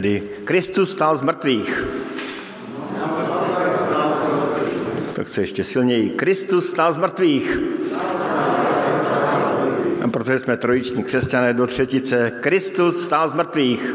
Tedy Kristus stál z mrtvých. Tak se ještě silněji. Kristus stál z mrtvých. A protože jsme trojiční křesťané do třetice, Kristus stál z mrtvých.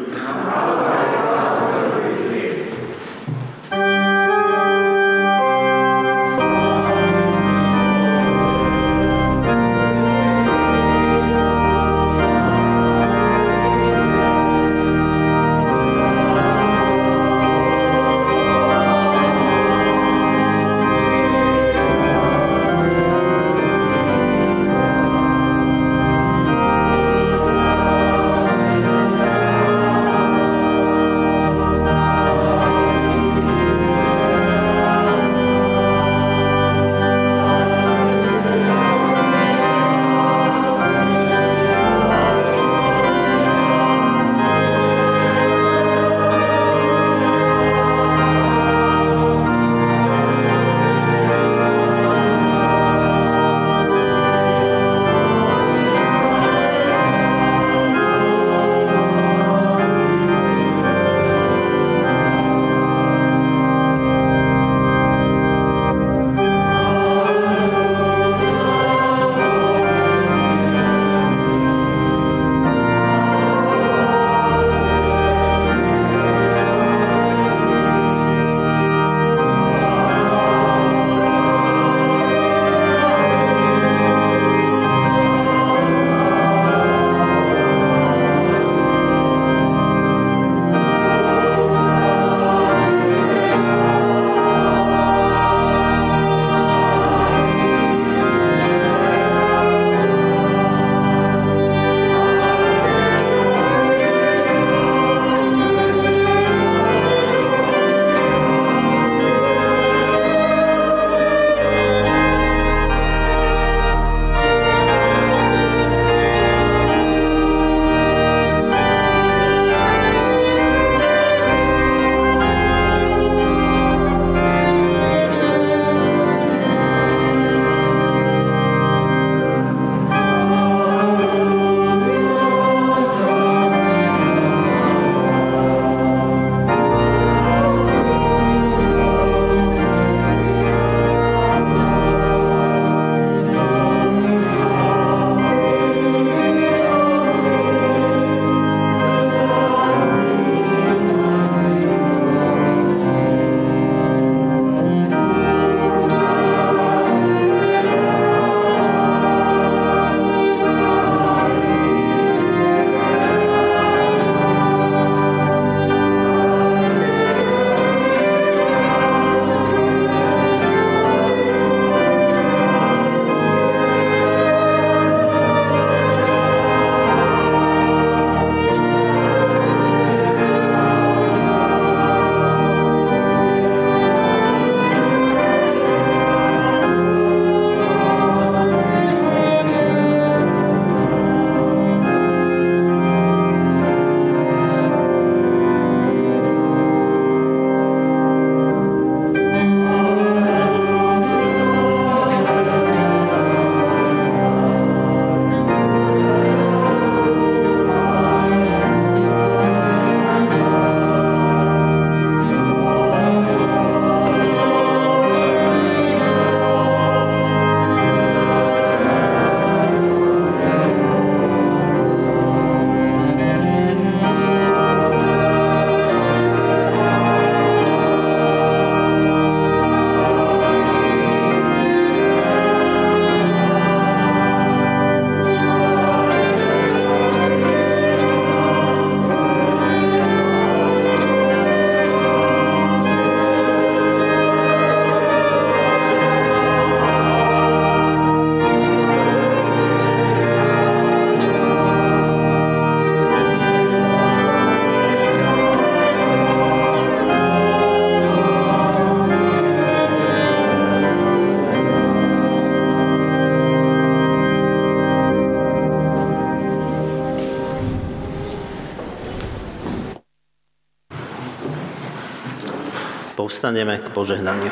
Povstaneme k požehnaniu.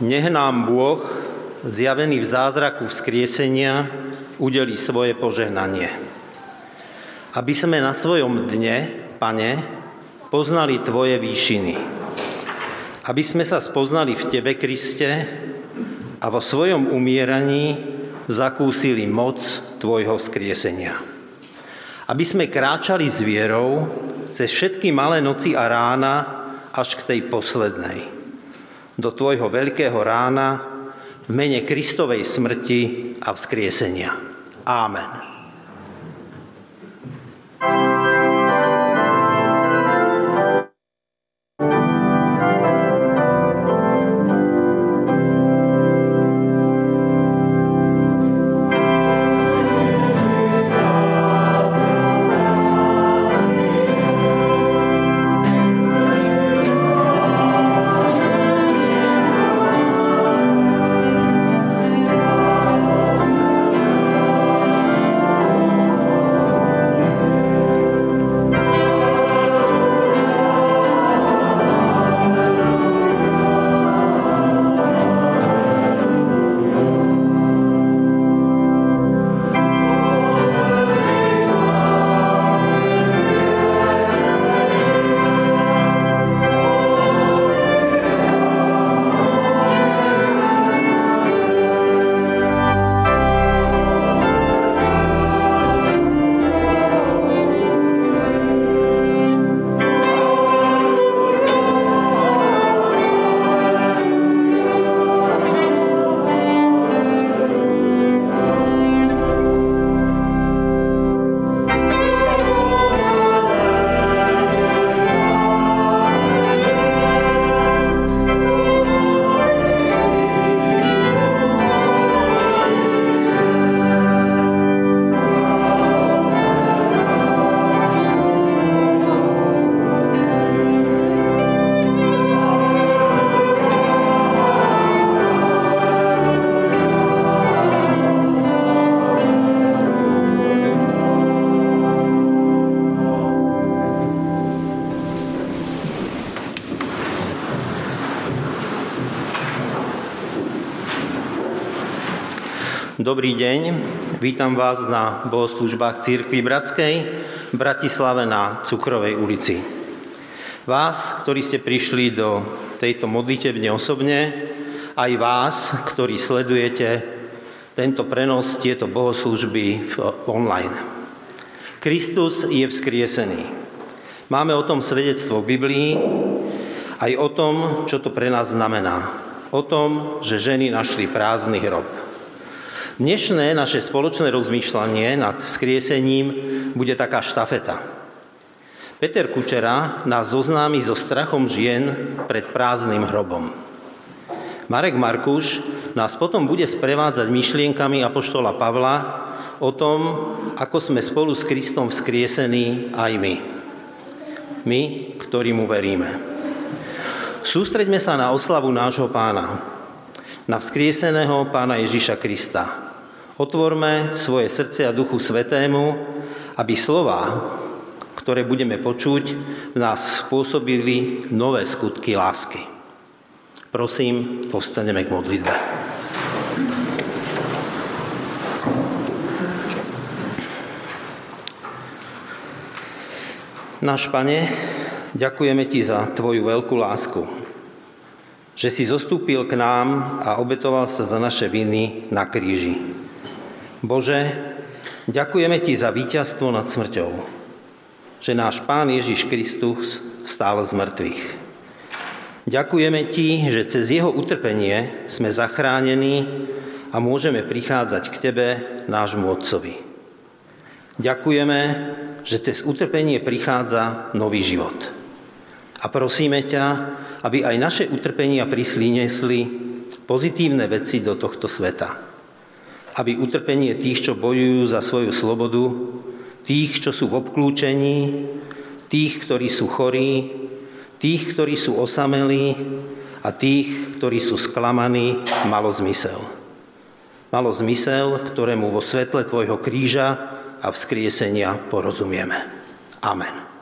Nech nám Bôh, zjavený v zázraku vzkriesenia, udeli svoje požehnanie. aby sme na svojom dne, Pane, poznali Tvoje výšiny. Aby sme sa spoznali v Tebe, Kriste, a vo svojom umieraní zakúsili moc Tvojho vzkriesenia. Aby sme kráčali s vierou cez všetky malé noci a rána až k tej poslednej. Do Tvojho veľkého rána v mene Kristovej smrti a vzkriesenia. Amen. Dobrý deň, vítam vás na bohoslužbách Církvy Bratskej v Bratislave na Cukrovej ulici. Vás, ktorí ste prišli do tejto modlitebne osobne, aj vás, ktorí sledujete tento prenos, tieto bohoslužby online. Kristus je vzkriesený. Máme o tom svedectvo v Biblii, aj o tom, čo to pre nás znamená. O tom, že ženy našli prázdny hrob. Dnešné naše spoločné rozmýšľanie nad vzkriesením bude taká štafeta. Peter Kučera nás zoznámi so strachom žien pred prázdnym hrobom. Marek Markuš nás potom bude sprevádzať myšlienkami Apoštola Pavla o tom, ako sme spolu s Kristom vzkriesení aj my. My, ktorí mu veríme. Sústreďme sa na oslavu nášho pána, na vzkrieseného pána Ježiša Krista. Otvorme svoje srdce a Duchu Svetému, aby slova, ktoré budeme počuť, v nás spôsobili nové skutky lásky. Prosím, povstaneme k modlitbe. Náš Pane, ďakujeme Ti za Tvoju veľkú lásku, že si zostúpil k nám a obetoval sa za naše viny na kríži. Bože, ďakujeme Ti za víťazstvo nad smrťou, že náš Pán Ježiš Kristus stál z mŕtvych. Ďakujeme Ti, že cez Jeho utrpenie sme zachránení a môžeme prichádzať k Tebe, nášmu Otcovi. Ďakujeme, že cez utrpenie prichádza nový život. A prosíme ťa, aby aj naše utrpenia prislínesli pozitívne veci do tohto sveta aby utrpenie tých, čo bojujú za svoju slobodu, tých, čo sú v obklúčení, tých, ktorí sú chorí, tých, ktorí sú osamelí a tých, ktorí sú sklamaní, malo zmysel. Malo zmysel, ktorému vo svetle Tvojho kríža a vzkriesenia porozumieme. Amen.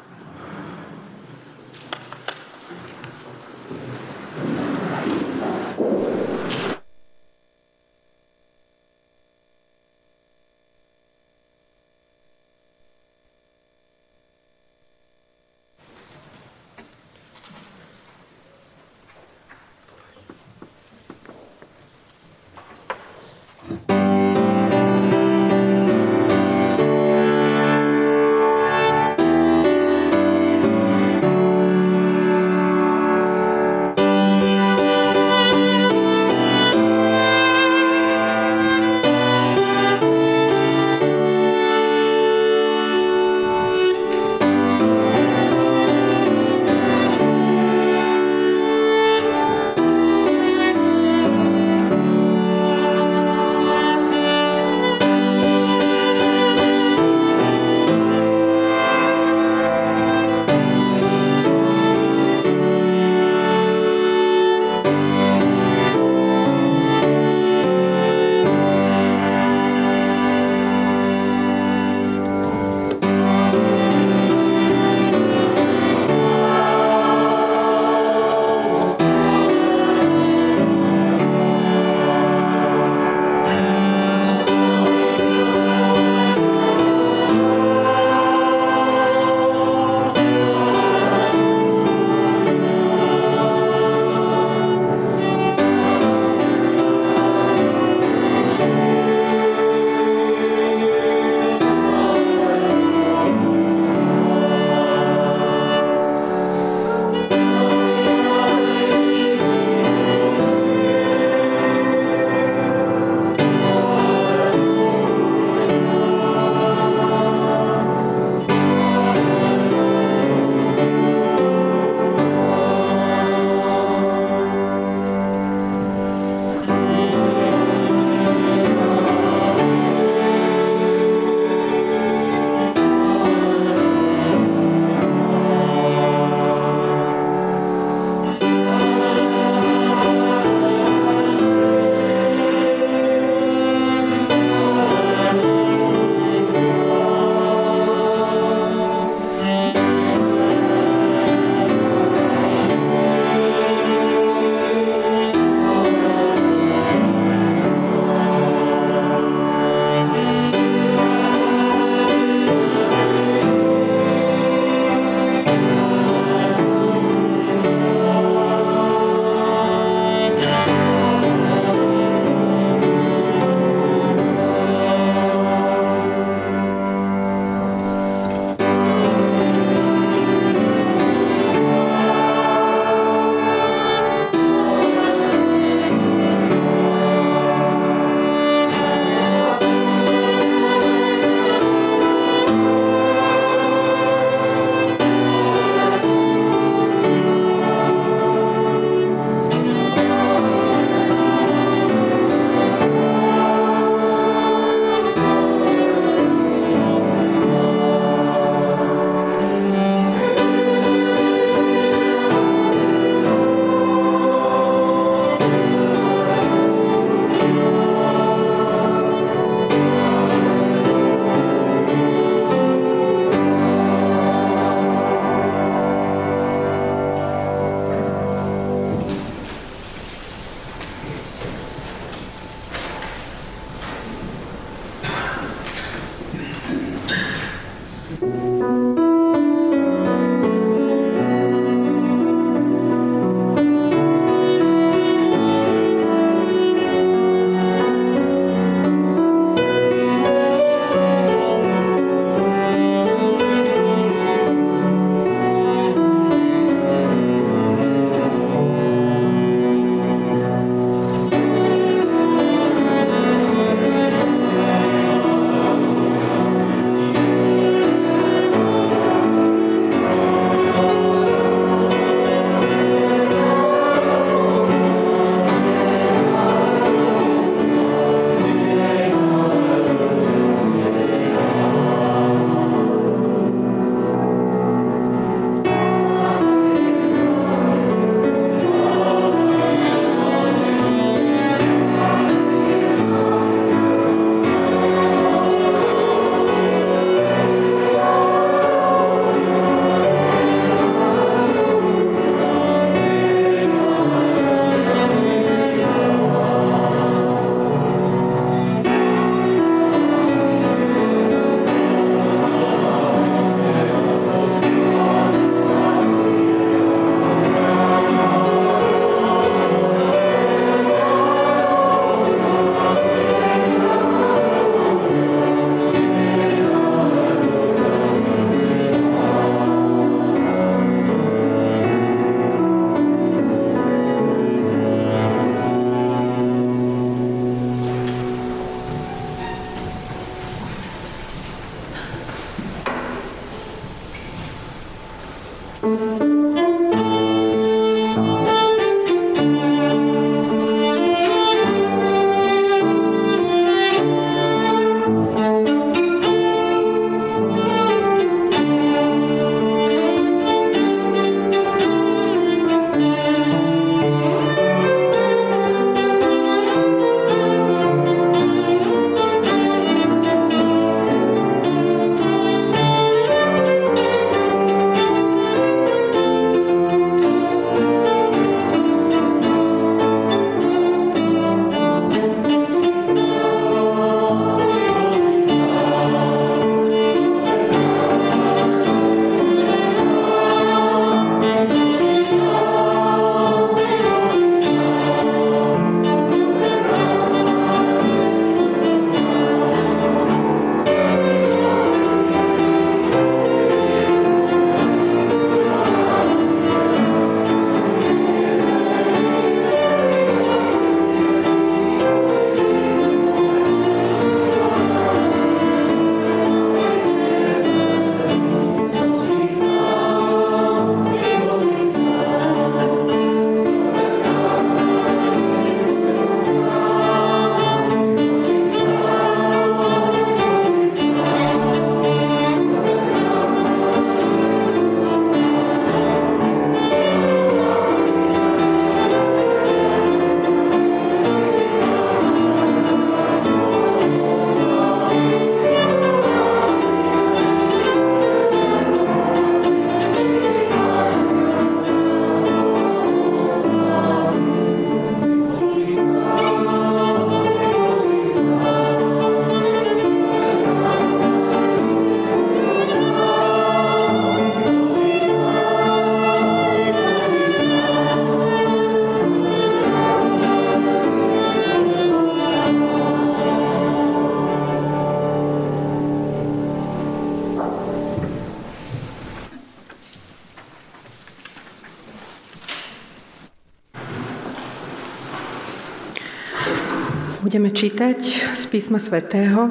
Budeme čítať z písma svätého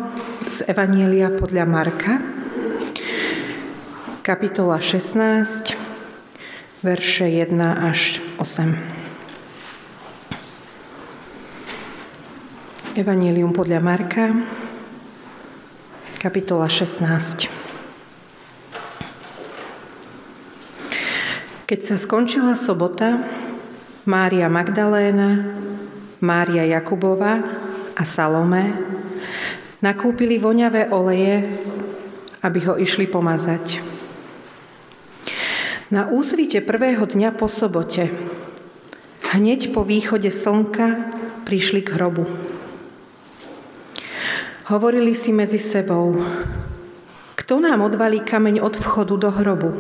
z Evanielia podľa Marka, kapitola 16, verše 1 až 8. Evangelium podľa Marka, kapitola 16. Keď sa skončila sobota, Mária Magdaléna, Mária Jakubová a Salomé nakúpili voňavé oleje, aby ho išli pomazať. Na úsvite prvého dňa po sobote, hneď po východe slnka, prišli k hrobu. Hovorili si medzi sebou, kto nám odvalí kameň od vchodu do hrobu?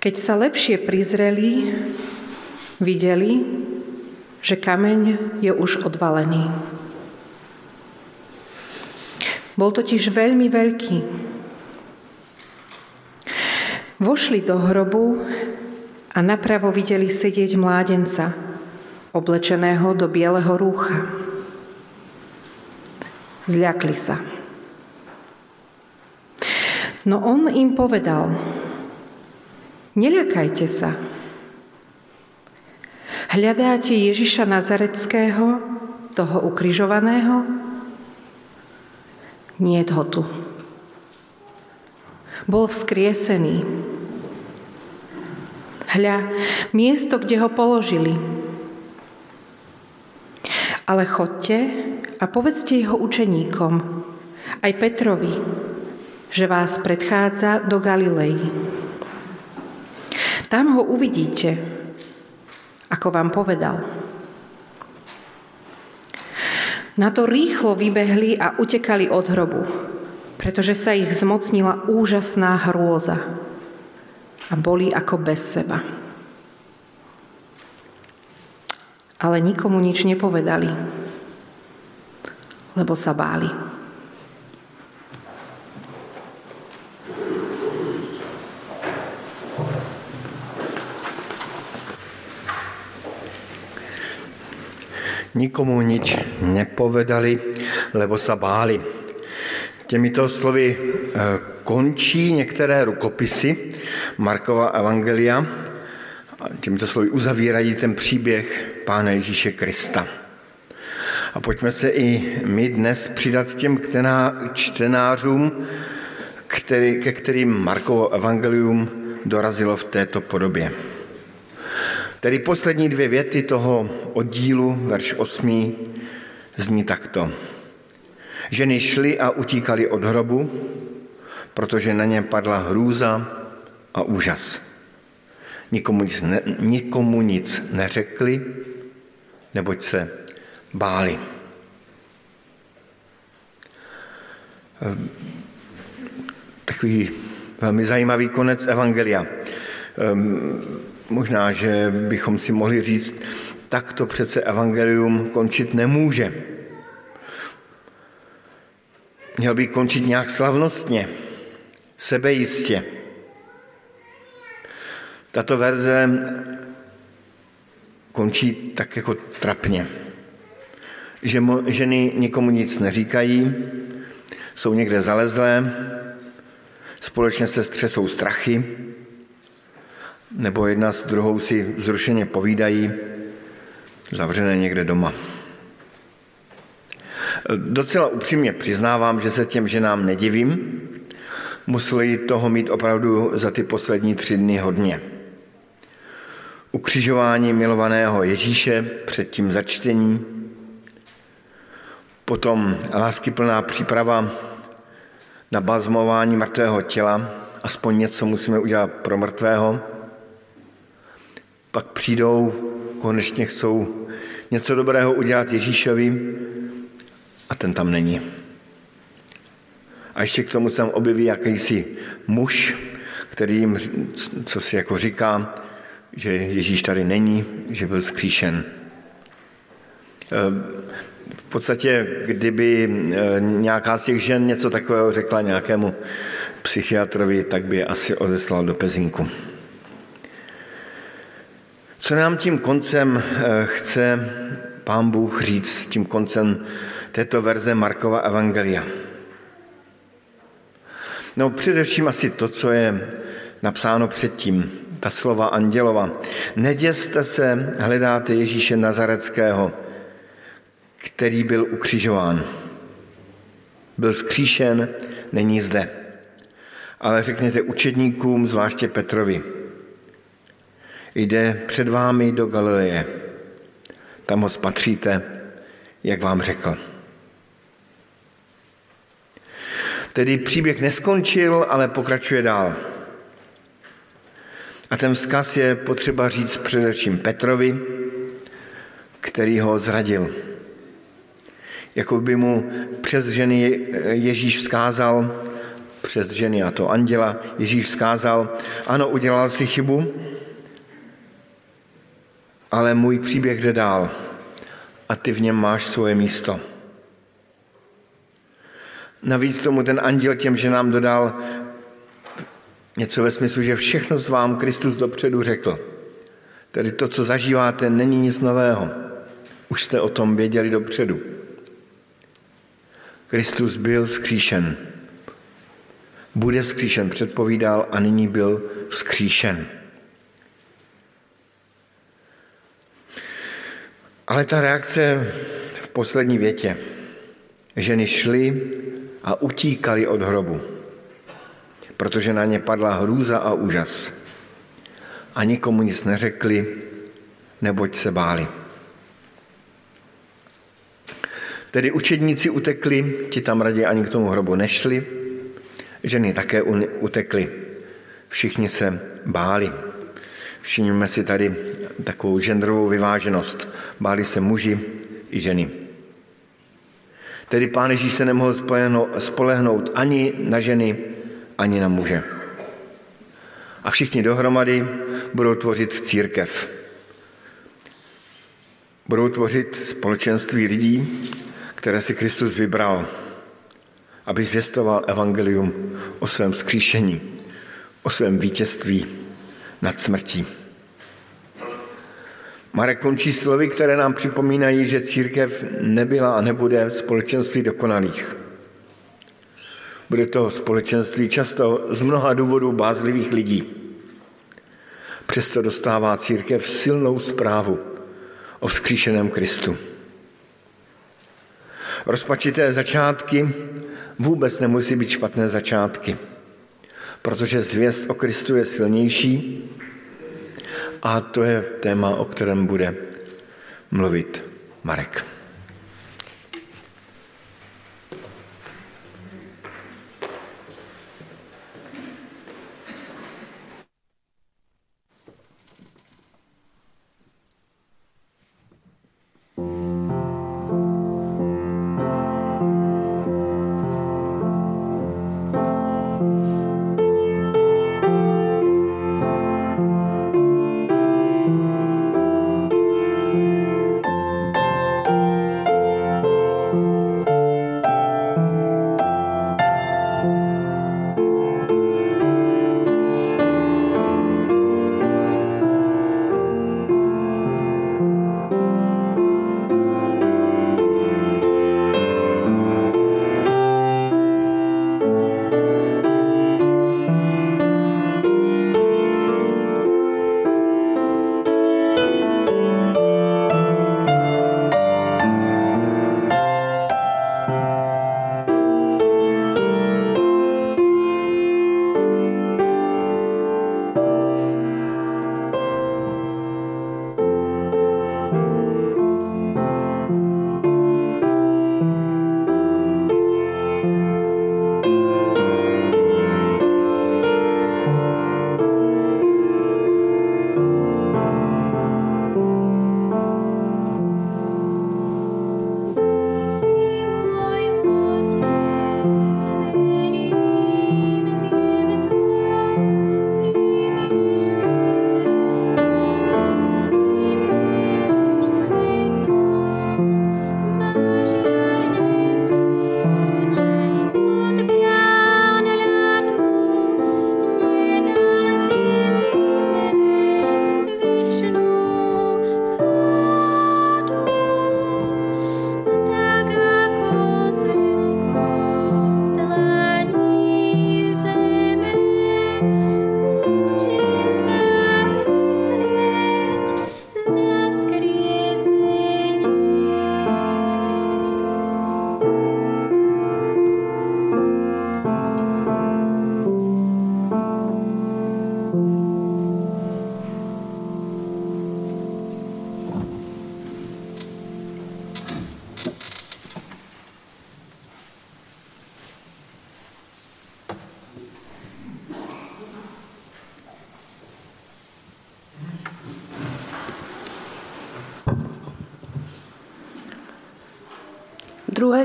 Keď sa lepšie prizreli, Videli, že kameň je už odvalený. Bol totiž veľmi veľký. Vošli do hrobu a napravo videli sedieť mládenca, oblečeného do bieleho rúcha. Zľakli sa. No on im povedal, neľakajte sa, Hľadáte Ježiša Nazareckého, toho ukrižovaného? Nie ho tu. Bol vzkriesený. Hľa, miesto, kde ho položili. Ale chodte a povedzte jeho učeníkom, aj Petrovi, že vás predchádza do Galilei. Tam ho uvidíte, ako vám povedal. Na to rýchlo vybehli a utekali od hrobu, pretože sa ich zmocnila úžasná hrôza a boli ako bez seba. Ale nikomu nič nepovedali, lebo sa báli. Nikomu nič nepovedali, lebo sa báli. Těmito slovy eh, končí některé rukopisy Markova Evangelia. Těmito slovy uzavírají ten příběh Pána Ježíše Krista. A pojďme se i my dnes přidat těm čtenářům, který, ke kterým Markovo evangelium dorazilo v této podobě. Tedy poslední dvě věty toho oddílu, verš 8, zní takto. Ženy šly a utíkali od hrobu, protože na ně padla hrůza a úžas. Nikomu nic, ne, nikomu nic neřekli, neboť se báli. Ehm, takový velmi zajímavý konec Evangelia. Možná, že bychom si mohli říct, tak to přece evangelium končit nemůže. Měl by končit nějak slavnostně, sebejistě. Tato verze končí tak jako trapně. Že ženy nikomu nic neříkají, jsou někde zalezlé, společně se střesou strachy, nebo jedna s druhou si zrušeně povídají, zavřené někde doma. Docela upřímně přiznávám, že se těm ženám nedivím. Museli toho mít opravdu za ty poslední tři dny hodně. Ukřižování milovaného Ježíše před tím začtení, potom láskyplná příprava na bazmování mrtvého těla, aspoň něco musíme udělat pro mrtvého, pak přijdou, konečně chcou něco dobrého udělat Ježíšovi a ten tam není. A ještě k tomu se tam objeví jakýsi muž, který jim, co si jako říká, že Ježíš tady není, že byl skříšen. V podstatě, kdyby eh, nějaká z těch žen něco takového řekla nějakému psychiatrovi, tak by je asi odeslal do pezinku. Co nám tím koncem eh, chce pán Bůh říct tím koncem této verze Markova Evangelia? No především asi to, co je napsáno předtím, ta slova andělova. Neděste se, hledáte Ježíše Nazareckého, který byl ukřižován. Byl skříšen, není zde. Ale řekněte učedníkům, zvláště Petrovi, jde před vámi do Galileje. Tam ho spatříte, jak vám řekl. Tedy příběh neskončil, ale pokračuje dál. A ten vzkaz je potřeba říct především Petrovi, který ho zradil. Jako by mu přes ženy Ježíš vzkázal, přes ženy a to anděla, Ježíš vzkázal, ano, udělal si chybu, ale můj příběh jde dál a ty v něm máš svoje místo. Navíc tomu ten anděl těm ženám dodal něco ve smyslu, že všechno z vám Kristus dopředu řekl. Tedy to, co zažíváte, není nic nového. Už jste o tom věděli dopředu. Kristus byl vzkříšen. Bude vzkříšen, předpovídal a nyní byl vzkříšen. Ale ta reakce v poslední větě. Ženy šly a utíkali od hrobu, protože na ně padla hrůza a úžas. A nikomu nic neřekli, neboť se báli. Tedy učedníci utekli, ti tam raději ani k tomu hrobu nešli, ženy také utekly. Všichni se báli. Všimněme si tady takovou genderovou vyváženost. Báli se muži i ženy. Tedy pán Ježíš se nemohl spolehnout ani na ženy, ani na muže. A všichni dohromady budou tvořit církev. Budou tvořit společenství lidí, které si Kristus vybral, aby zvěstoval evangelium o svém skříšení, o svém vítězství nad smrtí. Marek končí slovy, které nám připomínají, že církev nebyla a nebude společenství dokonalých. Bude to společenství často z mnoha důvodů bázlivých lidí. Přesto dostává církev silnou zprávu o vzkříšeném Kristu. Rozpačité začátky vůbec nemusí být špatné začátky, protože zvěst o Kristu je silnější a to je téma, o kterém bude mluvit Marek.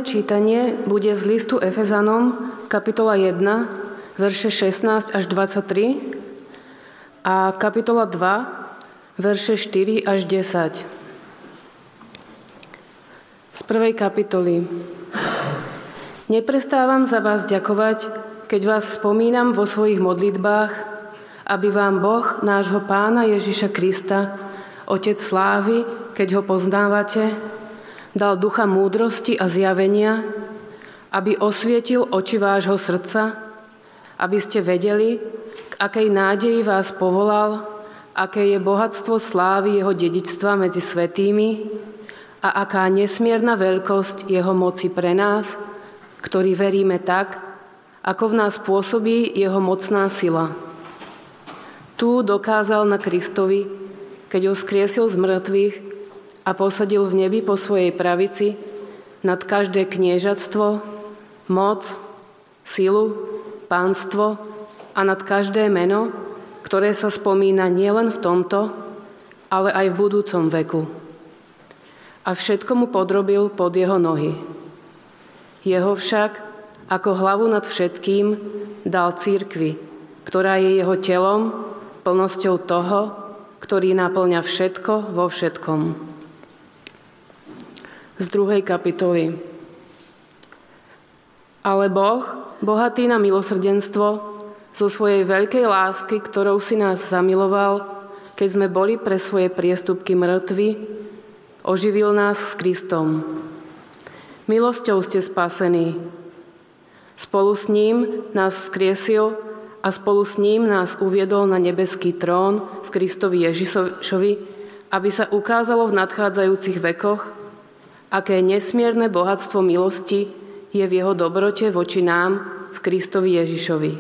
Druhé čítanie bude z listu Efezanom, kapitola 1, verše 16 až 23 a kapitola 2, verše 4 až 10. Z prvej kapitoly. Neprestávam za vás ďakovať, keď vás spomínam vo svojich modlitbách, aby vám Boh, nášho Pána Ježiša Krista, Otec slávy, keď ho poznávate, dal ducha múdrosti a zjavenia, aby osvietil oči vášho srdca, aby ste vedeli, k akej nádeji vás povolal, aké je bohatstvo slávy jeho dedičstva medzi svetými a aká nesmierna veľkosť jeho moci pre nás, ktorí veríme tak, ako v nás pôsobí jeho mocná sila. Tu dokázal na Kristovi, keď ho skriesil z mŕtvych, a posadil v nebi po svojej pravici nad každé kniežatstvo, moc, silu, pánstvo a nad každé meno, ktoré sa spomína nielen v tomto, ale aj v budúcom veku. A všetko mu podrobil pod jeho nohy. Jeho však, ako hlavu nad všetkým, dal církvi, ktorá je jeho telom, plnosťou toho, ktorý naplňa všetko vo všetkom z druhej kapitoly. Ale Boh, bohatý na milosrdenstvo, zo svojej veľkej lásky, ktorou si nás zamiloval, keď sme boli pre svoje priestupky mŕtvi, oživil nás s Kristom. Milosťou ste spasení. Spolu s ním nás skriesil a spolu s ním nás uviedol na nebeský trón v Kristovi Ježišovi, aby sa ukázalo v nadchádzajúcich vekoch, aké nesmierne bohatstvo milosti je v jeho dobrote voči nám v Kristovi Ježišovi.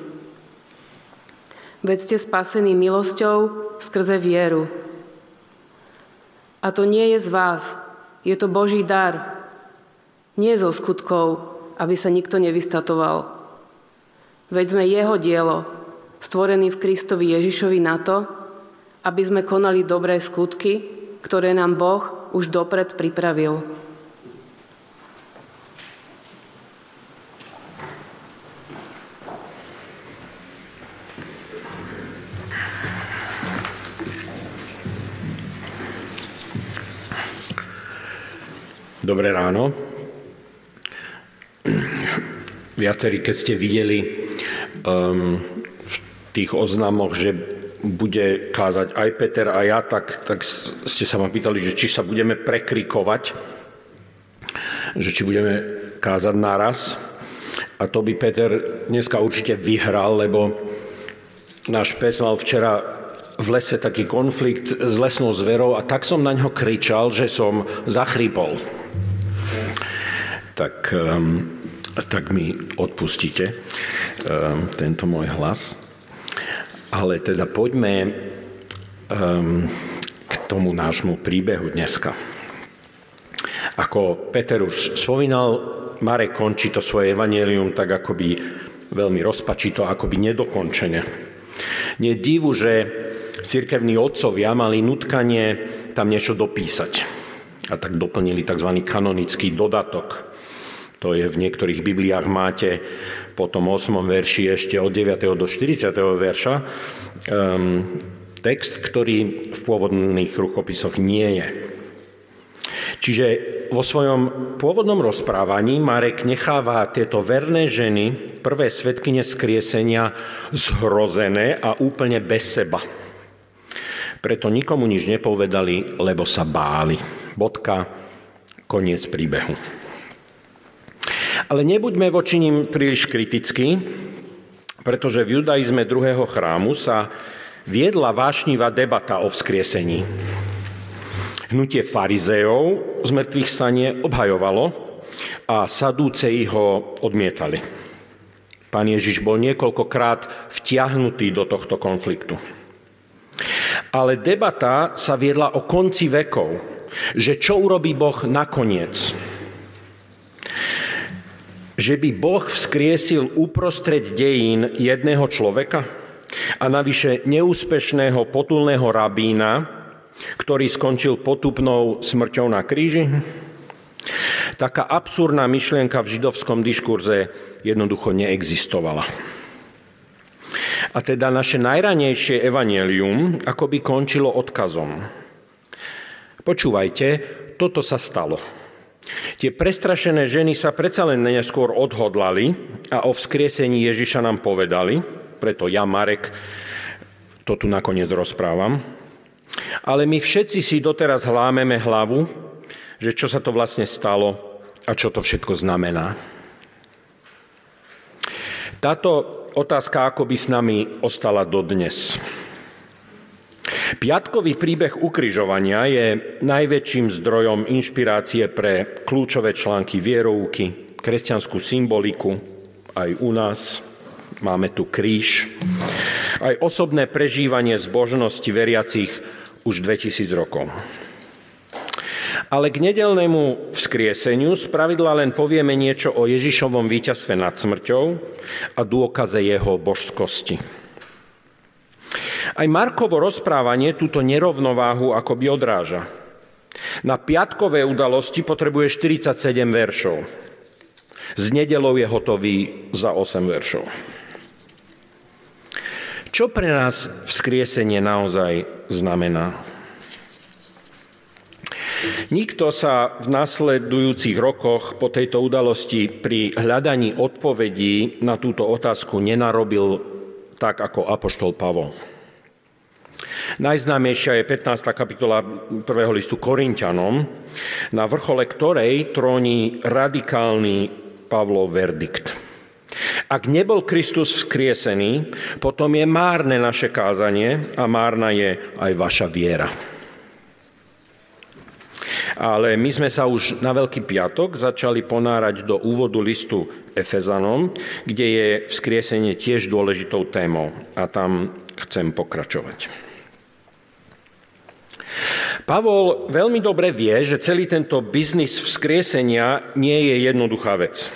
Veď ste spasení milosťou skrze vieru. A to nie je z vás, je to Boží dar. Nie zo skutkov, aby sa nikto nevystatoval. Veď sme jeho dielo, stvorený v Kristovi Ježišovi na to, aby sme konali dobré skutky, ktoré nám Boh už dopred pripravil. Dobré ráno. Viacerí, keď ste videli um, v tých oznamoch, že bude kázať aj Peter a ja, tak, tak ste sa ma pýtali, že či sa budeme prekrikovať, že či budeme kázať naraz. A to by Peter dneska určite vyhral, lebo náš pes mal včera v lese taký konflikt s lesnou zverou a tak som na ňo kričal, že som zachrypol tak, um, tak mi odpustíte um, tento môj hlas. Ale teda poďme um, k tomu nášmu príbehu dneska. Ako Peter už spomínal, Marek končí to svoje evanelium tak akoby veľmi rozpačito, akoby nedokončene. Nie divu, že cirkevní otcovia mali nutkanie tam niečo dopísať. A tak doplnili tzv. kanonický dodatok. To je v niektorých Bibliách máte po tom 8. verši ešte od 9. do 40. verša um, text, ktorý v pôvodných ruchopisoch nie je. Čiže vo svojom pôvodnom rozprávaní Marek necháva tieto verné ženy, prvé svetkyne skriesenia, zhrozené a úplne bez seba. Preto nikomu nič nepovedali, lebo sa báli. Bodka, koniec príbehu. Ale nebuďme voči ním príliš kritickí, pretože v judaizme druhého chrámu sa viedla vášnivá debata o vzkriesení. Hnutie farizeov z mŕtvych stanie obhajovalo a sadúcej ho odmietali. Pán Ježiš bol niekoľkokrát vtiahnutý do tohto konfliktu. Ale debata sa viedla o konci vekov, že čo urobí Boh nakoniec že by Boh vzkriesil uprostred dejín jedného človeka a navyše neúspešného potulného rabína, ktorý skončil potupnou smrťou na kríži? Taká absurdná myšlienka v židovskom diskurze jednoducho neexistovala. A teda naše najranejšie evanelium akoby končilo odkazom. Počúvajte, toto sa stalo. Tie prestrašené ženy sa predsa len neskôr odhodlali a o vzkriesení Ježiša nám povedali, preto ja, Marek, to tu nakoniec rozprávam. Ale my všetci si doteraz hlámeme hlavu, že čo sa to vlastne stalo a čo to všetko znamená. Táto otázka ako by s nami ostala dodnes. Piatkový príbeh ukryžovania je najväčším zdrojom inšpirácie pre kľúčové články vierovky, kresťanskú symboliku aj u nás. Máme tu kríž. Aj osobné prežívanie zbožnosti veriacich už 2000 rokov. Ale k nedelnému vzkrieseniu spravidla len povieme niečo o Ježišovom víťazstve nad smrťou a dôkaze jeho božskosti. Aj Markovo rozprávanie túto nerovnováhu akoby odráža. Na piatkové udalosti potrebuje 47 veršov. Z nedelou je hotový za 8 veršov. Čo pre nás vzkriesenie naozaj znamená? Nikto sa v nasledujúcich rokoch po tejto udalosti pri hľadaní odpovedí na túto otázku nenarobil tak ako apoštol Pavol. Najznámejšia je 15. kapitola prvého listu Korintianom, na vrchole ktorej tróni radikálny Pavlov verdikt. Ak nebol Kristus vzkriesený, potom je márne naše kázanie a márna je aj vaša viera. Ale my sme sa už na Veľký piatok začali ponárať do úvodu listu Efezanom, kde je vzkriesenie tiež dôležitou témou. A tam chcem pokračovať. Pavol veľmi dobre vie, že celý tento biznis vzkriesenia nie je jednoduchá vec.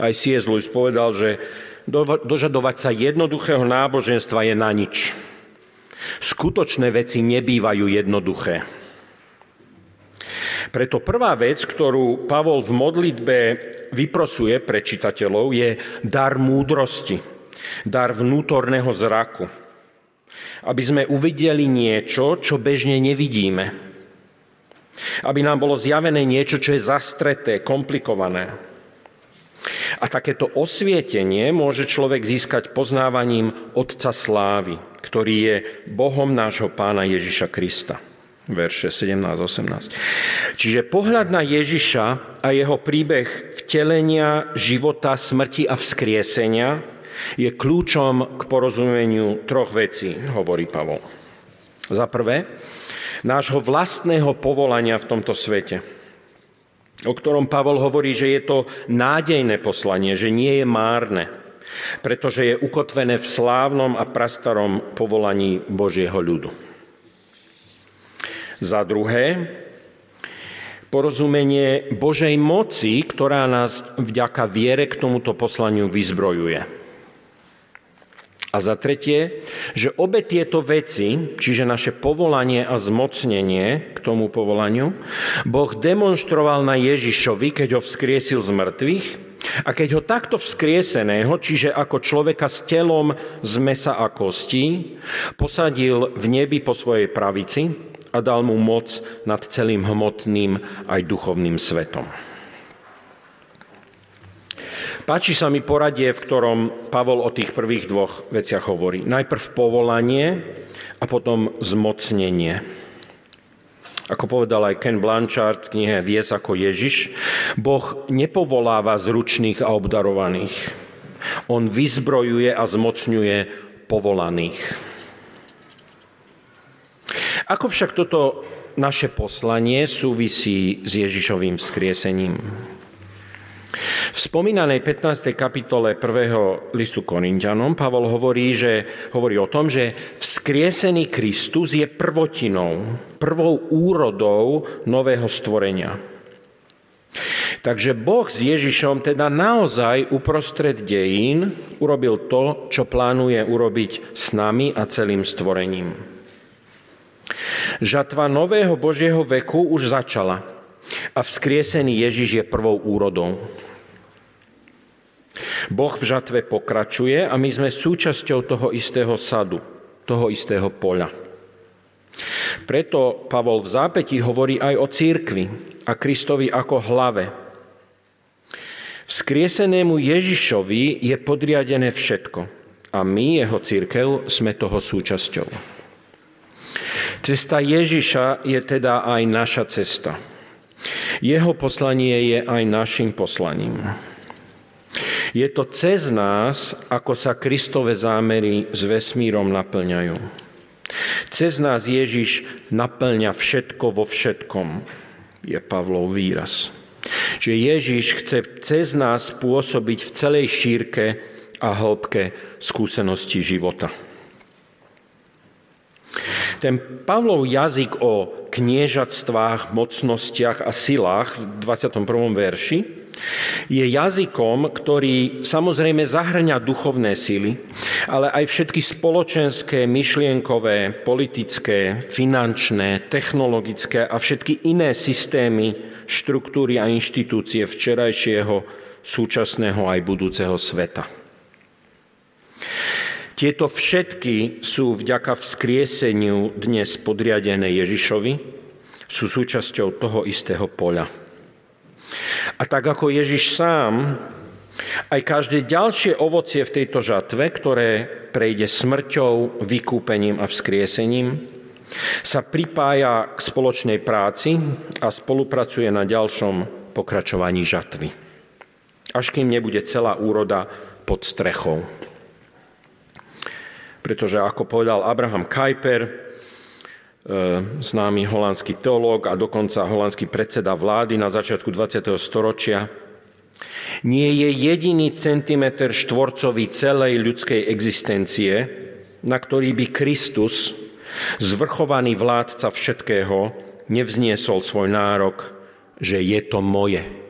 Aj C.S. Lewis povedal, že dožadovať sa jednoduchého náboženstva je na nič. Skutočné veci nebývajú jednoduché. Preto prvá vec, ktorú Pavol v modlitbe vyprosuje pre čitateľov, je dar múdrosti, dar vnútorného zraku. Aby sme uvideli niečo, čo bežne nevidíme. Aby nám bolo zjavené niečo, čo je zastreté, komplikované. A takéto osvietenie môže človek získať poznávaním Otca Slávy, ktorý je Bohom nášho pána Ježiša Krista verše 17-18. Čiže pohľad na Ježiša a jeho príbeh vtelenia, života, smrti a vzkriesenia je kľúčom k porozumeniu troch vecí, hovorí Pavol. Za prvé, nášho vlastného povolania v tomto svete, o ktorom Pavol hovorí, že je to nádejné poslanie, že nie je márne, pretože je ukotvené v slávnom a prastarom povolaní Božieho ľudu. Za druhé, porozumenie Božej moci, ktorá nás vďaka viere k tomuto poslaniu vyzbrojuje. A za tretie, že obe tieto veci, čiže naše povolanie a zmocnenie k tomu povolaniu, Boh demonstroval na Ježišovi, keď ho vzkriesil z mŕtvych a keď ho takto vzkrieseného, čiže ako človeka s telom z mesa a kostí, posadil v nebi po svojej pravici, a dal mu moc nad celým hmotným aj duchovným svetom. Páči sa mi poradie, v ktorom Pavol o tých prvých dvoch veciach hovorí. Najprv povolanie a potom zmocnenie. Ako povedal aj Ken Blanchard v knihe Vies ako Ježiš, Boh nepovoláva zručných a obdarovaných. On vyzbrojuje a zmocňuje povolaných. Ako však toto naše poslanie súvisí s Ježišovým vzkriesením? V spomínanej 15. kapitole 1. listu Korintianom Pavol hovorí, že, hovorí o tom, že vzkriesený Kristus je prvotinou, prvou úrodou nového stvorenia. Takže Boh s Ježišom teda naozaj uprostred dejín urobil to, čo plánuje urobiť s nami a celým stvorením. Žatva nového Božieho veku už začala a vzkriesený Ježiš je prvou úrodou. Boh v žatve pokračuje a my sme súčasťou toho istého sadu, toho istého poľa. Preto Pavol v zápäti hovorí aj o církvi a Kristovi ako hlave. Vzkriesenému Ježišovi je podriadené všetko a my, jeho církev, sme toho súčasťou. Cesta Ježiša je teda aj naša cesta. Jeho poslanie je aj našim poslaním. Je to cez nás, ako sa Kristove zámery s vesmírom naplňajú. Cez nás Ježiš naplňa všetko vo všetkom, je Pavlov výraz. Že Ježiš chce cez nás pôsobiť v celej šírke a hĺbke skúsenosti života. Ten Pavlov jazyk o kniežatstvách, mocnostiach a silách v 21. verši je jazykom, ktorý samozrejme zahrňa duchovné sily, ale aj všetky spoločenské, myšlienkové, politické, finančné, technologické a všetky iné systémy, štruktúry a inštitúcie včerajšieho, súčasného aj budúceho sveta. Tieto všetky sú vďaka vzkrieseniu dnes podriadené Ježišovi, sú súčasťou toho istého poľa. A tak ako Ježiš sám, aj každé ďalšie ovocie v tejto žatve, ktoré prejde smrťou, vykúpením a vzkriesením, sa pripája k spoločnej práci a spolupracuje na ďalšom pokračovaní žatvy. Až kým nebude celá úroda pod strechou pretože ako povedal Abraham Kuyper, e, známy holandský teológ a dokonca holandský predseda vlády na začiatku 20. storočia, nie je jediný centimetr štvorcový celej ľudskej existencie, na ktorý by Kristus, zvrchovaný vládca všetkého, nevzniesol svoj nárok, že je to moje.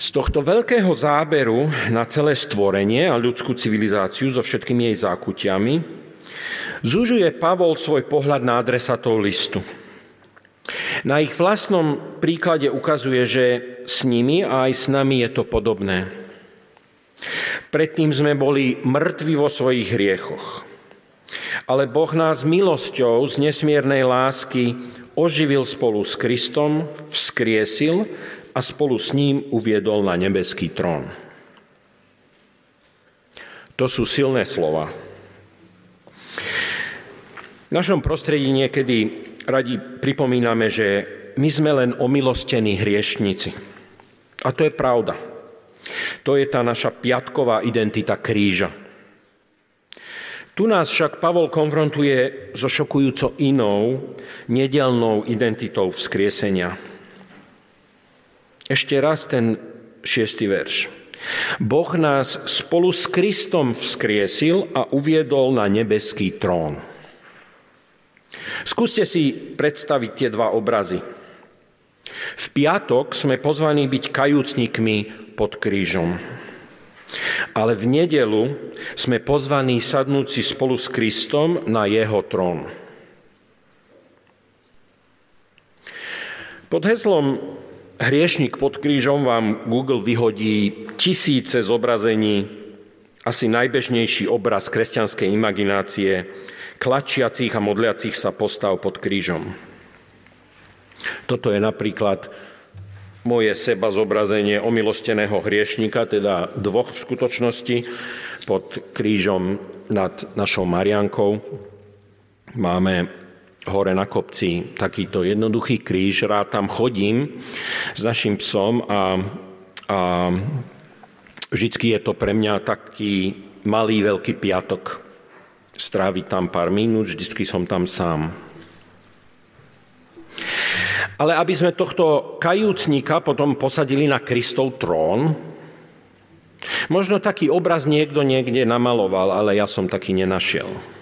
Z tohto veľkého záberu na celé stvorenie a ľudskú civilizáciu so všetkými jej zákutiami zužuje Pavol svoj pohľad na adresátov listu. Na ich vlastnom príklade ukazuje, že s nimi a aj s nami je to podobné. Predtým sme boli mŕtvi vo svojich hriechoch. Ale Boh nás milosťou z nesmiernej lásky oživil spolu s Kristom, vzkriesil a spolu s ním uviedol na nebeský trón. To sú silné slova. V našom prostredí niekedy radi pripomíname, že my sme len omilostení hriešnici. A to je pravda. To je tá naša piatková identita kríža. Tu nás však Pavol konfrontuje so šokujúco inou, nedelnou identitou vzkriesenia – ešte raz ten šiestý verš. Boh nás spolu s Kristom vzkriesil a uviedol na nebeský trón. Skúste si predstaviť tie dva obrazy. V piatok sme pozvaní byť kajúcnikmi pod krížom. Ale v nedelu sme pozvaní sadnúť si spolu s Kristom na jeho trón. Pod heslom hriešnik pod krížom vám Google vyhodí tisíce zobrazení, asi najbežnejší obraz kresťanskej imaginácie, klačiacich a modliacich sa postav pod krížom. Toto je napríklad moje seba zobrazenie omilosteného hriešnika, teda dvoch v skutočnosti, pod krížom nad našou Mariankou. Máme hore na kopci takýto jednoduchý kríž, rád tam chodím s našim psom a, a vždycky je to pre mňa taký malý veľký piatok. Stráviť tam pár minút, vždycky som tam sám. Ale aby sme tohto kajúcnika potom posadili na Kristov trón, možno taký obraz niekto niekde namaloval, ale ja som taký nenašiel.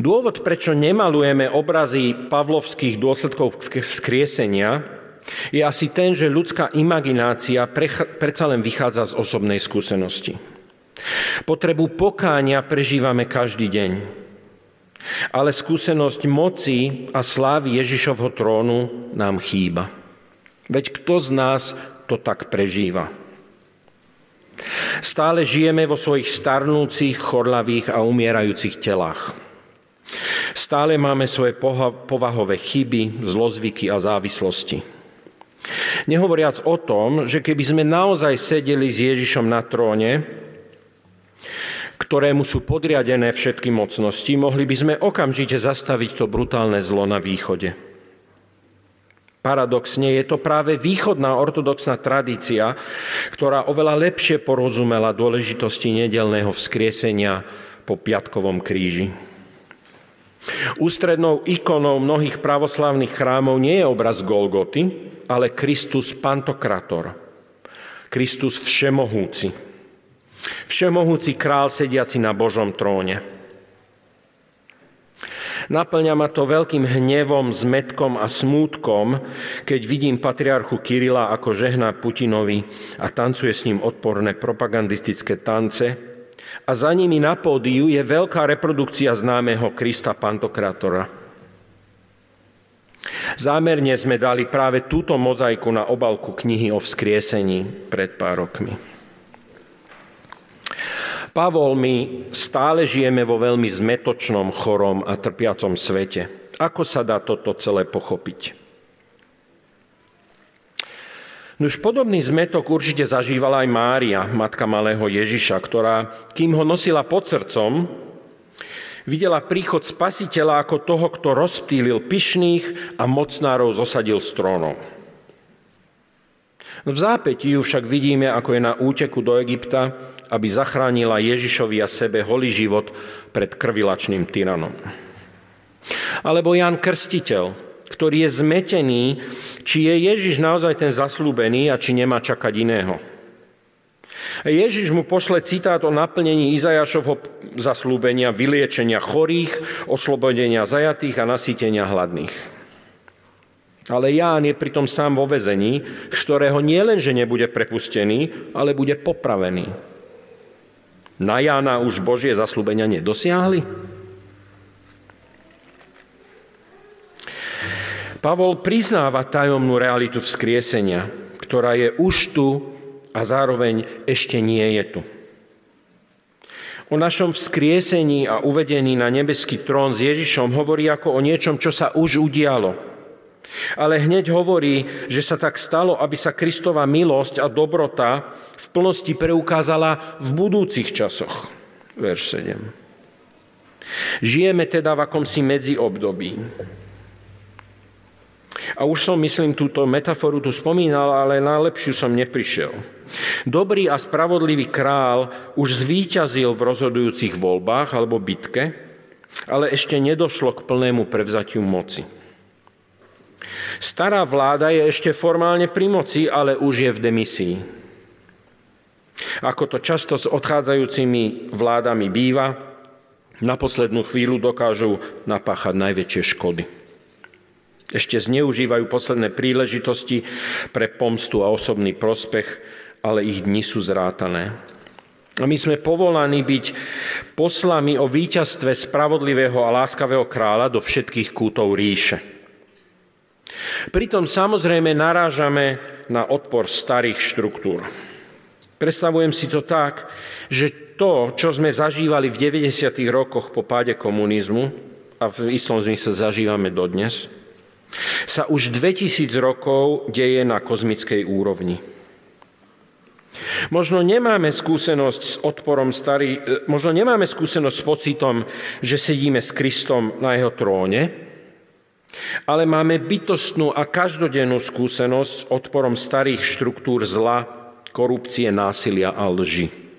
Dôvod, prečo nemalujeme obrazy pavlovských dôsledkov vzkriesenia, je asi ten, že ľudská imaginácia predsa len vychádza z osobnej skúsenosti. Potrebu pokáňa prežívame každý deň. Ale skúsenosť moci a slávy Ježišovho trónu nám chýba. Veď kto z nás to tak prežíva? Stále žijeme vo svojich starnúcich, chorlavých a umierajúcich telách. Stále máme svoje povahové chyby, zlozvyky a závislosti. Nehovoriac o tom, že keby sme naozaj sedeli s Ježišom na tróne, ktorému sú podriadené všetky mocnosti, mohli by sme okamžite zastaviť to brutálne zlo na východe. Paradoxne je to práve východná ortodoxná tradícia, ktorá oveľa lepšie porozumela dôležitosti nedelného vzkriesenia po piatkovom kríži. Ústrednou ikonou mnohých pravoslavných chrámov nie je obraz Golgoty, ale Kristus Pantokrator, Kristus Všemohúci. Všemohúci král sediaci na Božom tróne. Naplňa ma to veľkým hnevom, zmetkom a smútkom, keď vidím patriarchu Kirila, ako žehná Putinovi a tancuje s ním odporné propagandistické tance. A za nimi na pódiu je veľká reprodukcia známeho Krista Pantokratora. Zámerne sme dali práve túto mozaiku na obalku knihy o vzkriesení pred pár rokmi. Pavol, my stále žijeme vo veľmi zmetočnom, chorom a trpiacom svete. Ako sa dá toto celé pochopiť? Už podobný zmetok určite zažívala aj Mária, matka malého Ježiša, ktorá, kým ho nosila pod srdcom, videla príchod spasiteľa ako toho, kto rozptýlil pyšných a mocnárov zosadil z trónov. V zápätí ju však vidíme, ako je na úteku do Egypta aby zachránila Ježišovi a sebe holý život pred krvilačným tyranom. Alebo Jan Krstiteľ, ktorý je zmetený, či je Ježiš naozaj ten zaslúbený a či nemá čakať iného. Ježiš mu pošle citát o naplnení Izajašovho zaslúbenia, vyliečenia chorých, oslobodenia zajatých a nasýtenia hladných. Ale Ján je pritom sám vo vezení, z ktorého nielenže nebude prepustený, ale bude popravený. Na Jána už Božie zaslúbenia nedosiahli? Pavol priznáva tajomnú realitu vzkriesenia, ktorá je už tu a zároveň ešte nie je tu. O našom vzkriesení a uvedení na nebeský trón s Ježišom hovorí ako o niečom, čo sa už udialo – ale hneď hovorí, že sa tak stalo, aby sa Kristova milosť a dobrota v plnosti preukázala v budúcich časoch. Verš 7. Žijeme teda v akomsi medziobdobí. A už som, myslím, túto metaforu tu spomínal, ale na lepšiu som neprišiel. Dobrý a spravodlivý král už zvíťazil v rozhodujúcich voľbách alebo bitke, ale ešte nedošlo k plnému prevzatiu moci. Stará vláda je ešte formálne pri moci, ale už je v demisii. Ako to často s odchádzajúcimi vládami býva, na poslednú chvíľu dokážu napáchať najväčšie škody. Ešte zneužívajú posledné príležitosti pre pomstu a osobný prospech, ale ich dni sú zrátané. A my sme povolaní byť poslami o víťazstve spravodlivého a láskavého kráľa do všetkých kútov ríše. Pritom samozrejme narážame na odpor starých štruktúr. Predstavujem si to tak, že to, čo sme zažívali v 90. rokoch po páde komunizmu, a v istom zmysle zažívame dodnes, sa už 2000 rokov deje na kozmickej úrovni. Možno nemáme skúsenosť s odporom starý, e, možno nemáme skúsenosť s pocitom, že sedíme s Kristom na jeho tróne, ale máme bytostnú a každodennú skúsenosť s odporom starých štruktúr zla, korupcie, násilia a lži.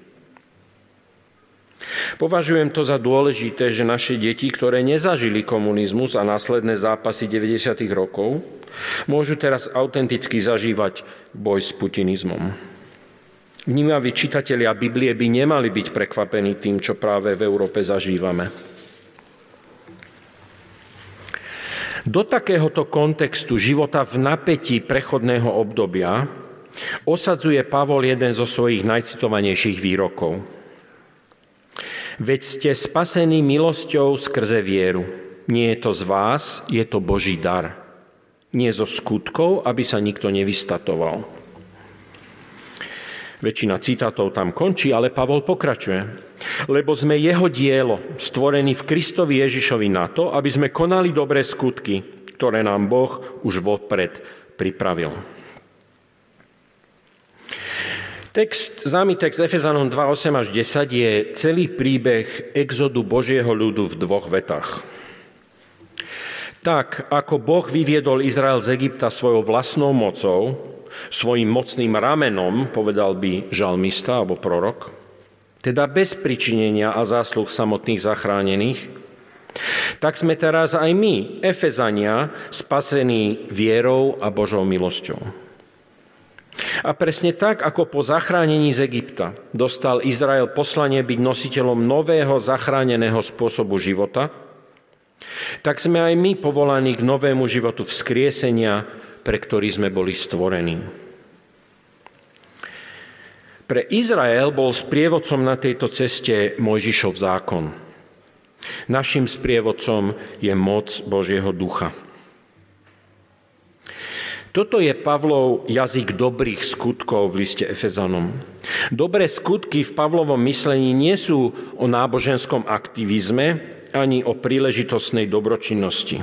Považujem to za dôležité, že naše deti, ktoré nezažili komunizmus a následné zápasy 90. rokov, môžu teraz autenticky zažívať boj s putinizmom. Vnímaví čitatelia Biblie by nemali byť prekvapení tým, čo práve v Európe zažívame. Do takéhoto kontextu života v napätí prechodného obdobia osadzuje Pavol jeden zo svojich najcitovanejších výrokov. Veď ste spasení milosťou skrze vieru. Nie je to z vás, je to Boží dar. Nie zo skutkov, aby sa nikto nevystatoval. Väčšina citátov tam končí, ale Pavol pokračuje. Lebo sme jeho dielo, stvorení v Kristovi Ježišovi na to, aby sme konali dobré skutky, ktoré nám Boh už vopred pripravil. Text, známy text Efezanom 2, 8 až 10 je celý príbeh exodu Božieho ľudu v dvoch vetách. Tak, ako Boh vyviedol Izrael z Egypta svojou vlastnou mocou, svojim mocným ramenom, povedal by žalmista alebo prorok, teda bez pričinenia a zásluh samotných zachránených, tak sme teraz aj my, Efezania, spasení vierou a Božou milosťou. A presne tak, ako po zachránení z Egypta dostal Izrael poslanie byť nositeľom nového zachráneného spôsobu života, tak sme aj my povolaní k novému životu vzkriesenia, pre ktorý sme boli stvorení. Pre Izrael bol sprievodcom na tejto ceste Mojžišov zákon. Našim sprievodcom je moc Božieho ducha. Toto je Pavlov jazyk dobrých skutkov v liste Efezanom. Dobré skutky v Pavlovom myslení nie sú o náboženskom aktivizme ani o príležitostnej dobročinnosti.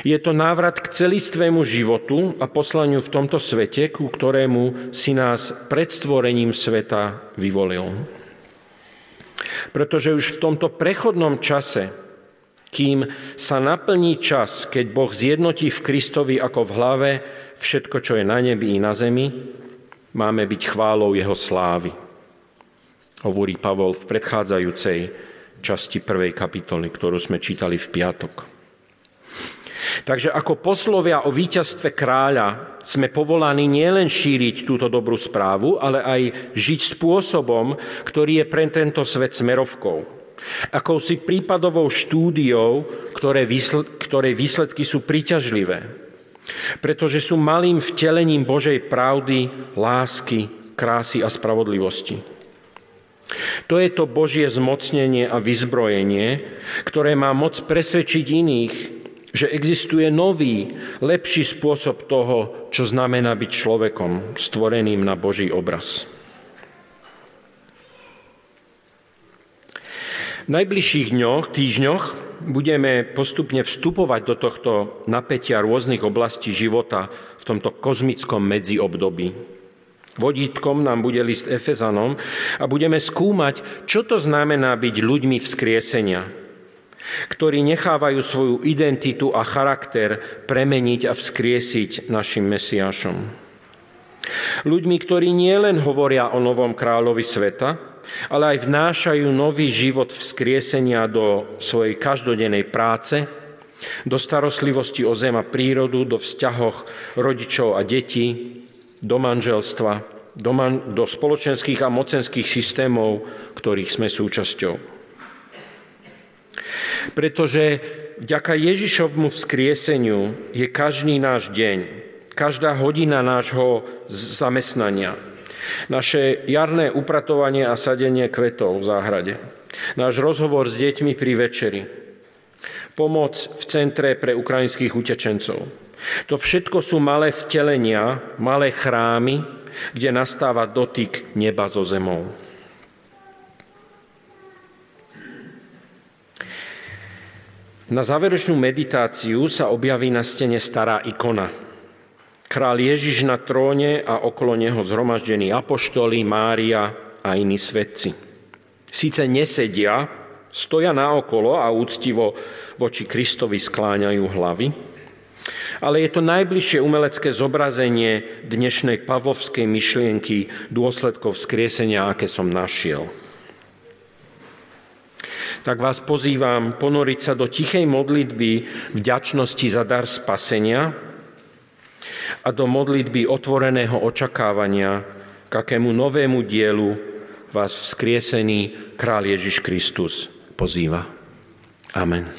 Je to návrat k celistvému životu a poslaniu v tomto svete, ku ktorému si nás pred stvorením sveta vyvolil. Pretože už v tomto prechodnom čase, kým sa naplní čas, keď Boh zjednotí v Kristovi ako v hlave všetko, čo je na nebi i na zemi, máme byť chválou Jeho slávy. Hovorí Pavol v predchádzajúcej časti prvej kapitoly, ktorú sme čítali v piatok. Takže ako poslovia o víťazstve kráľa sme povolaní nielen šíriť túto dobrú správu, ale aj žiť spôsobom, ktorý je pre tento svet smerovkou. Akousi prípadovou štúdiou, ktoré ktorej výsledky sú príťažlivé. Pretože sú malým vtelením Božej pravdy, lásky, krásy a spravodlivosti. To je to Božie zmocnenie a vyzbrojenie, ktoré má moc presvedčiť iných, že existuje nový, lepší spôsob toho, čo znamená byť človekom, stvoreným na Boží obraz. V najbližších dňoch, týždňoch budeme postupne vstupovať do tohto napätia rôznych oblastí života v tomto kozmickom medziobdobí. Vodítkom nám bude list Efezanom a budeme skúmať, čo to znamená byť ľuďmi vzkriesenia, ktorí nechávajú svoju identitu a charakter premeniť a vzkriesiť našim Mesiášom. Ľuďmi, ktorí nielen hovoria o novom kráľovi sveta, ale aj vnášajú nový život vzkriesenia do svojej každodennej práce, do starostlivosti o zem a prírodu, do vzťahoch rodičov a detí, do manželstva, do, man- do spoločenských a mocenských systémov, ktorých sme súčasťou. Pretože vďaka Ježišovmu vzkrieseniu je každý náš deň, každá hodina nášho zamestnania, naše jarné upratovanie a sadenie kvetov v záhrade, náš rozhovor s deťmi pri večeri, pomoc v centre pre ukrajinských utečencov. To všetko sú malé vtelenia, malé chrámy, kde nastáva dotyk neba so zemou. Na záverečnú meditáciu sa objaví na stene stará ikona. Král Ježiš na tróne a okolo neho zhromaždení apoštoli, Mária a iní svetci. Sice nesedia, stoja naokolo a úctivo voči Kristovi skláňajú hlavy, ale je to najbližšie umelecké zobrazenie dnešnej pavlovskej myšlienky dôsledkov vzkriesenia, aké som našiel tak vás pozývam ponoriť sa do tichej modlitby vďačnosti za dar spasenia a do modlitby otvoreného očakávania, k akému novému dielu vás vzkriesený král Ježiš Kristus pozýva. Amen.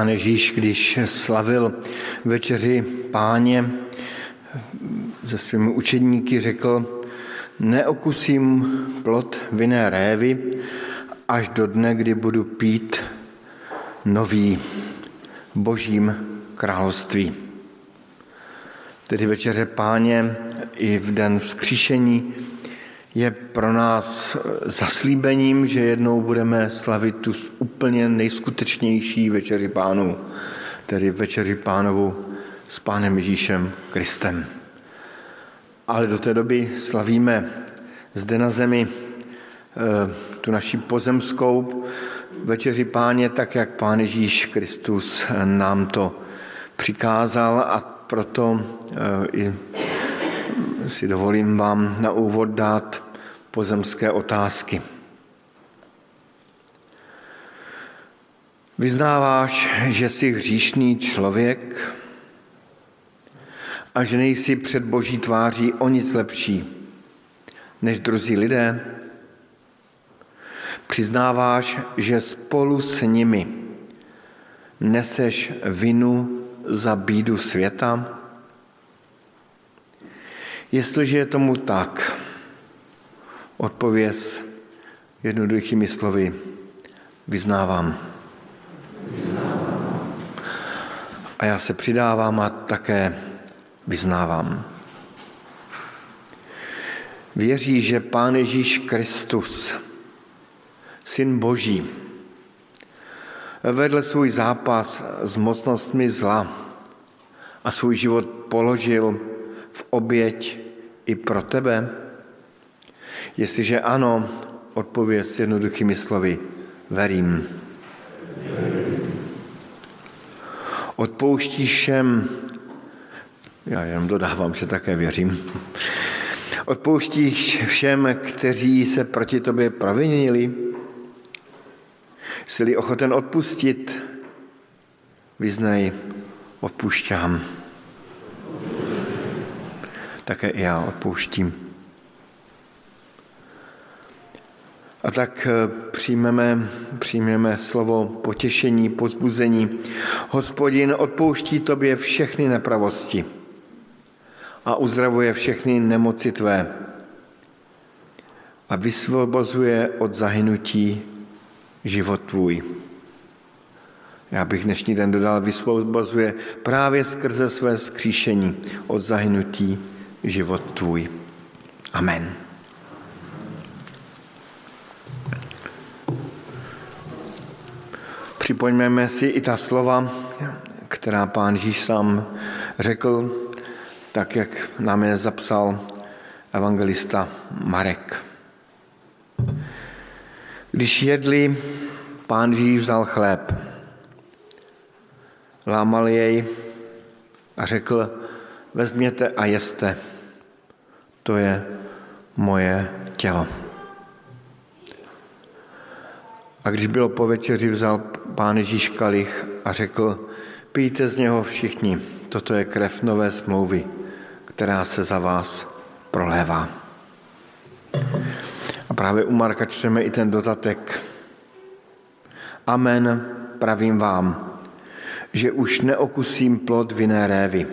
Pán Ježíš, když slavil večeři páně se svými učedníky, řekl, neokusím plot vinné révy až do dne, kdy budu pít nový božím království. Tedy večeře páně i v den vzkříšení je pro nás zaslíbením, že jednou budeme slavit tu úplně nejskutečnější večeři pánu, tedy večeři pánovu s pánem Ježíšem Kristem. Ale do té doby slavíme zde na zemi eh, tu naši pozemskou večeři páně, tak jak pán Ježíš Kristus nám to přikázal a proto eh, i si dovolím vám na úvod dát pozemské otázky. Vyznáváš, že jsi hříšný člověk a že nejsi před boží tváří o nic lepší než druzí lidé? Přiznáváš, že spolu s nimi neseš vinu za bídu světa? Jestliže je tomu tak, odpověz jednoduchými slovy vyznávám. A já se přidávám a také vyznávám. Věří, že Pán Ježíš Kristus, Syn Boží, vedl svůj zápas s mocnostmi zla a svůj život položil v oběť i pro tebe? Jestliže ano, odpověz jednoduchými slovy, verím. Odpouštíš všem, já jenom dodávám, že také věřím, odpouštíš všem, kteří se proti tobě provinili, jsi ochoten odpustit, vyznej, odpušťám také i já odpouštím. A tak eh, přijmeme, přijmeme slovo potěšení, pozbuzení. Hospodin odpouští tobě všechny nepravosti a uzdravuje všechny nemoci tvé a vysvobozuje od zahynutí život tvůj. Já bych dnešní den dodal, vysvobozuje právě skrze své skříšení od zahynutí život tvůj. Amen. Připoňme si i ta slova, která pán Ježíš sám řekl, tak jak nám je zapsal evangelista Marek. Když jedli, pán Ježíš vzal chléb, lámal jej a řekl, vezměte a jeste, to je moje tělo. A když bylo po večeři, vzal pán Ježíš kalich a řekl, pijte z něho všichni, toto je krev nové smlouvy, která se za vás prolévá. A právě u Marka čteme i ten dodatek. Amen, pravím vám, že už neokusím plod vinné révy,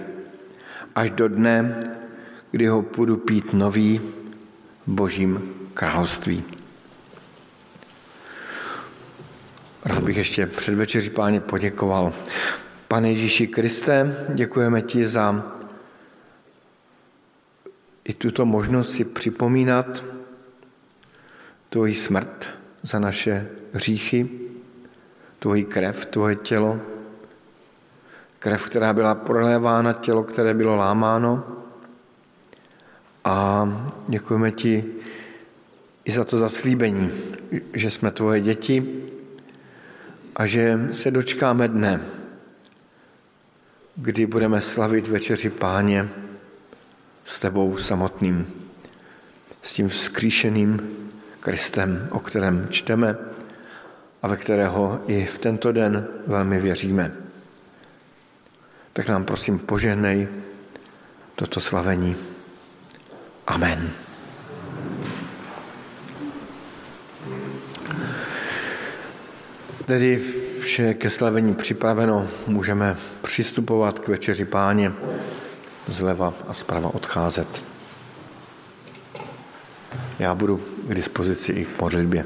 až do dne, kdy ho půjdu pít nový v božím království. Rád bych ještě před večeří páně poděkoval. Pane Ježíši Kriste, děkujeme ti za i tuto možnost si připomínat tvoji smrt za naše hříchy, tvoji krev, tvoje tělo, krev, která byla prolévána, tělo, které bylo lámáno. A děkujeme ti i za to zaslíbení, že jsme tvoje děti a že se dočkáme dne, kdy budeme slavit večeři páně s tebou samotným, s tím vzkříšeným Kristem, o kterém čteme a ve kterého i v tento den velmi věříme tak nám prosím požehnej toto slavení. Amen. Tedy vše ke slavení připraveno, můžeme přistupovat k večeři páně, zleva a zprava odcházet. Já budu k dispozici i k modlitbě.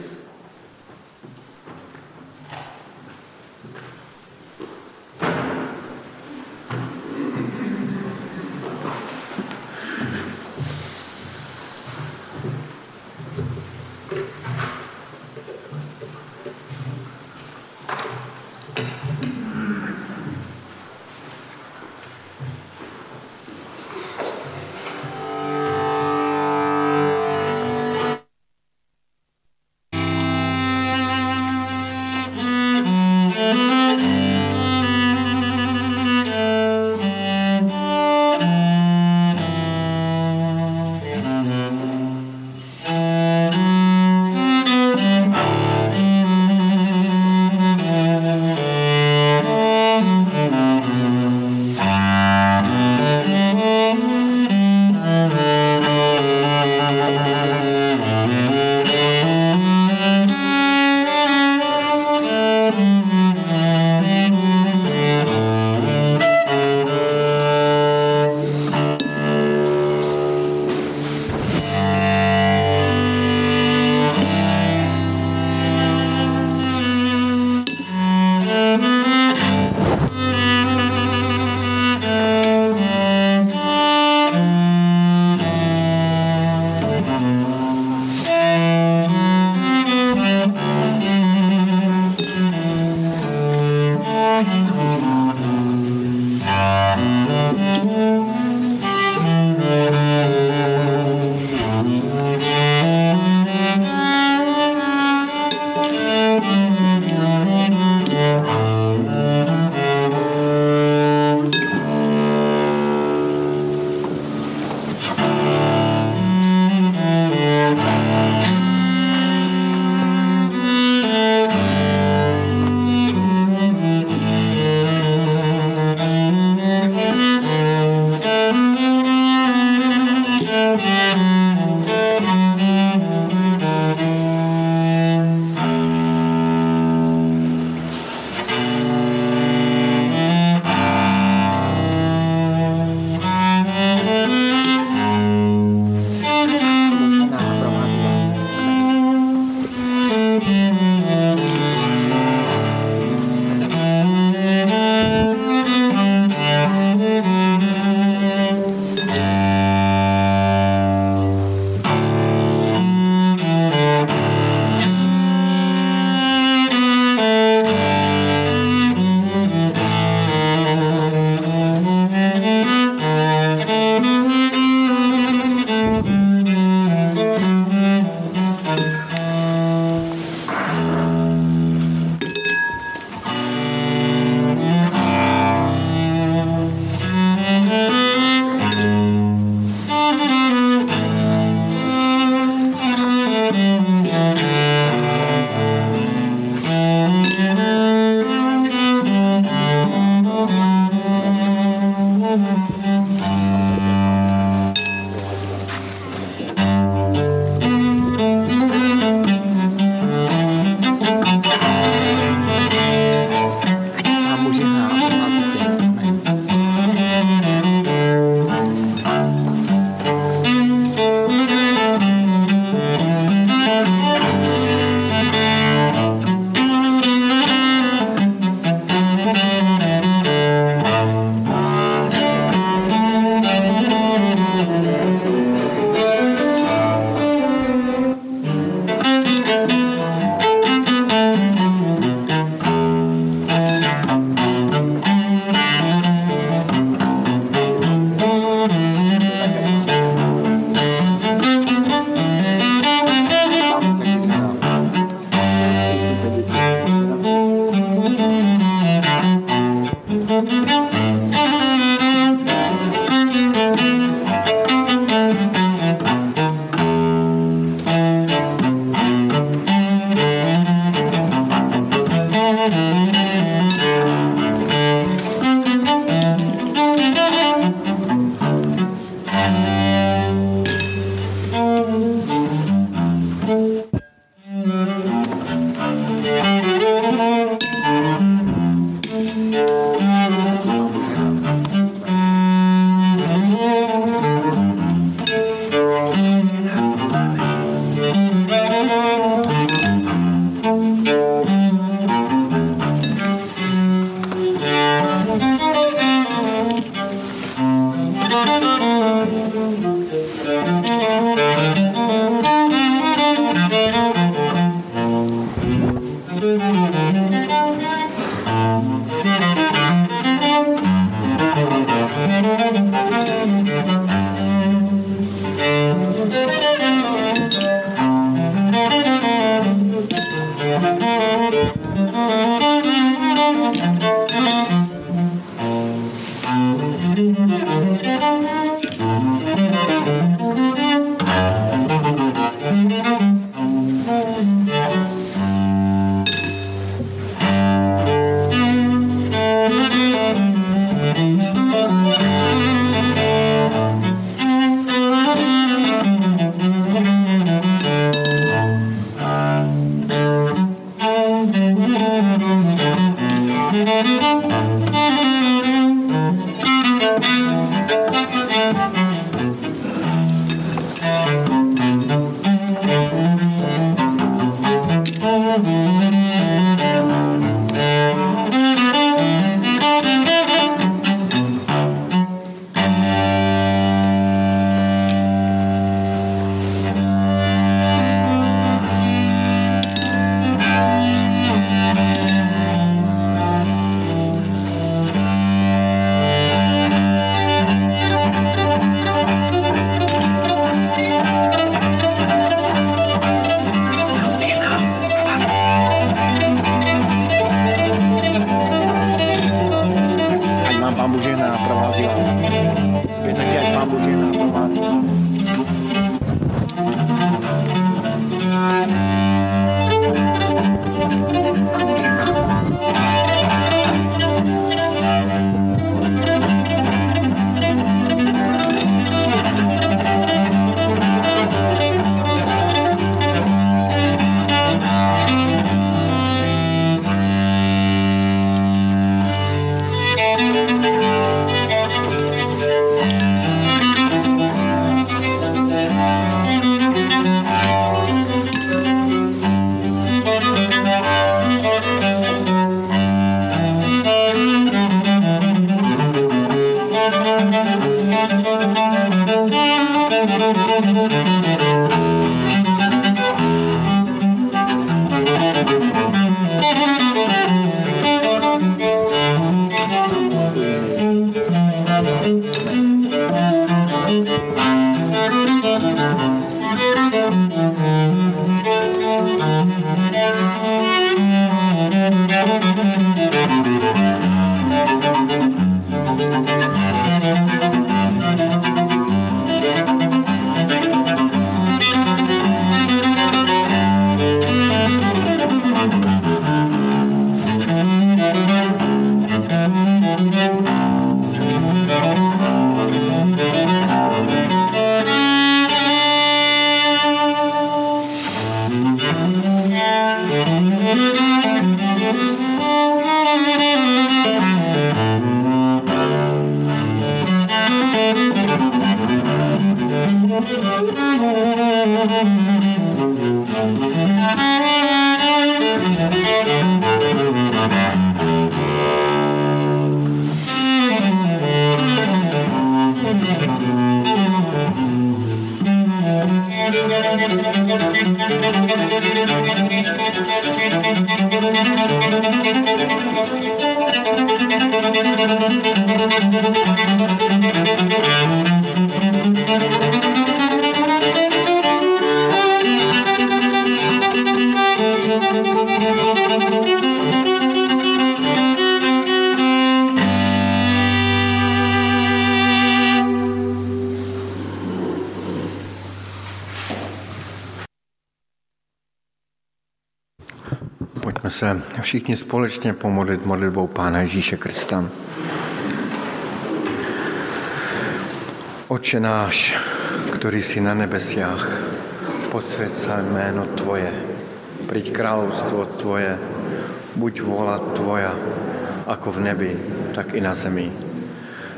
Se všichni společně pomodlit modlitbou Pána Ježíše Krista. Oče náš, ktorý si na nebesiach, posved sa jméno Tvoje, príď kráľovstvo Tvoje, buď vola Tvoja, ako v nebi, tak i na zemi.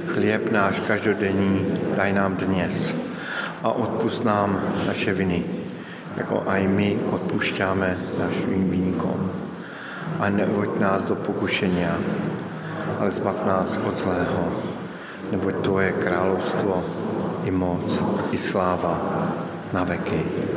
Chlieb náš každodenní daj nám dnes a odpust nám naše viny, jako aj my odpúšťame našim výnikom a neuvoď nás do pokušenia, ale zbav nás od zlého, neboť Tvoje kráľovstvo i moc, i sláva na veky.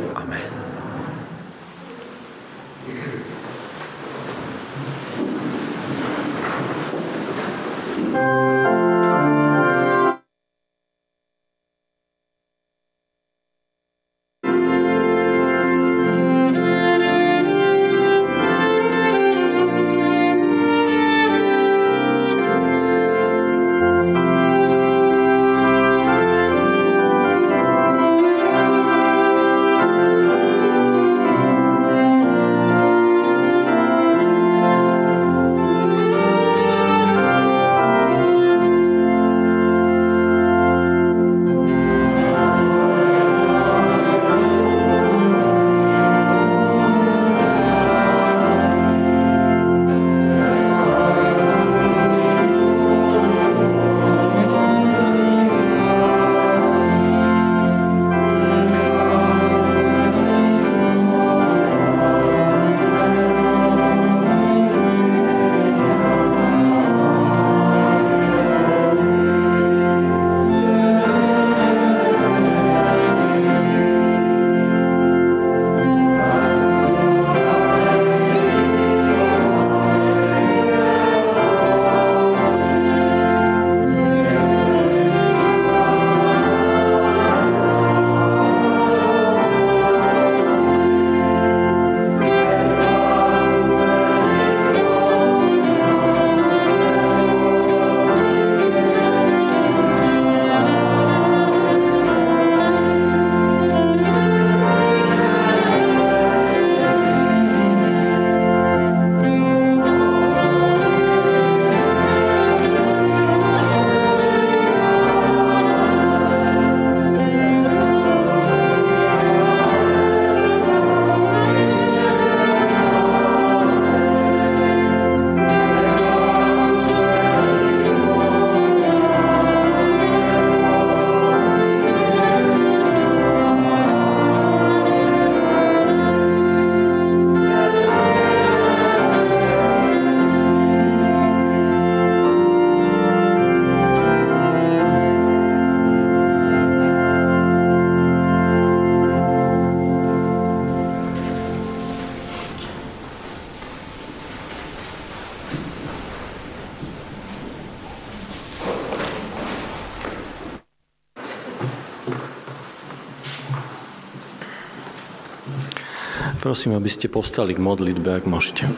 Prosím, aby ste povstali k modlitbe, ak môžete.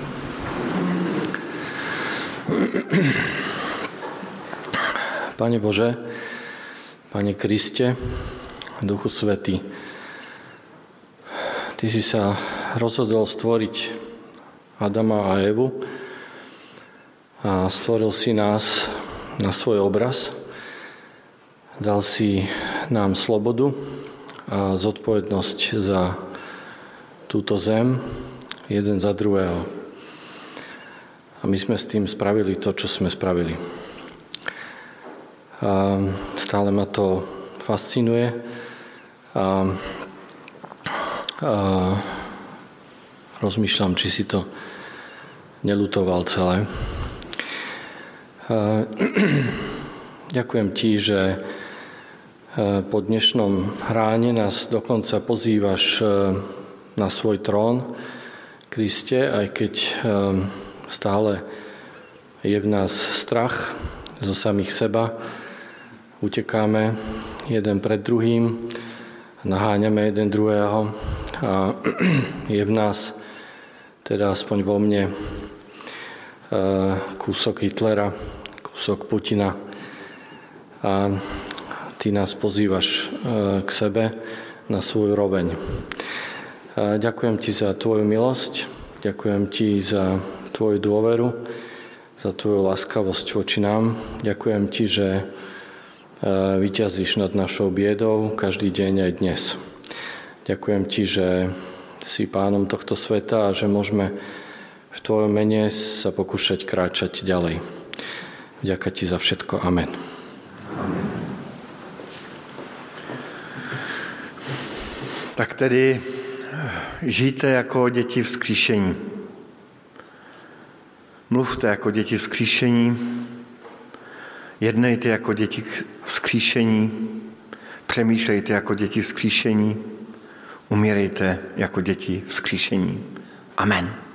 Pane Bože, Pane Kriste, Duchu Svety, Ty si sa rozhodol stvoriť Adama a Evu a stvoril si nás na svoj obraz. Dal si nám slobodu a zodpovednosť za túto zem jeden za druhého. A my sme s tým spravili to, čo sme spravili. A stále ma to fascinuje. A, a rozmýšľam, či si to nelutoval celé. A, ďakujem ti, že po dnešnom ráne nás dokonca pozývaš na svoj trón, Kriste, aj keď ehm, stále je v nás strach zo samých seba, utekáme jeden pred druhým, naháňame jeden druhého a je v nás, teda aspoň vo mne, ehm, kúsok Hitlera, kúsok Putina. A ty nás pozývaš ehm, k sebe na svoj roveň. Ďakujem ti za tvoju milosť, ďakujem ti za tvoju dôveru, za tvoju láskavosť voči nám. Ďakujem ti, že e, vyťazíš nad našou biedou každý deň aj dnes. Ďakujem ti, že si pánom tohto sveta a že môžeme v tvojom mene sa pokúšať kráčať ďalej. Ďakujem ti za všetko. Amen. Amen. Tak tedy žijte jako děti vzkříšení. Mluvte jako děti vzkříšení, jednejte jako děti vzkříšení, přemýšlejte jako děti vzkříšení, umírejte jako děti vzkříšení. Amen.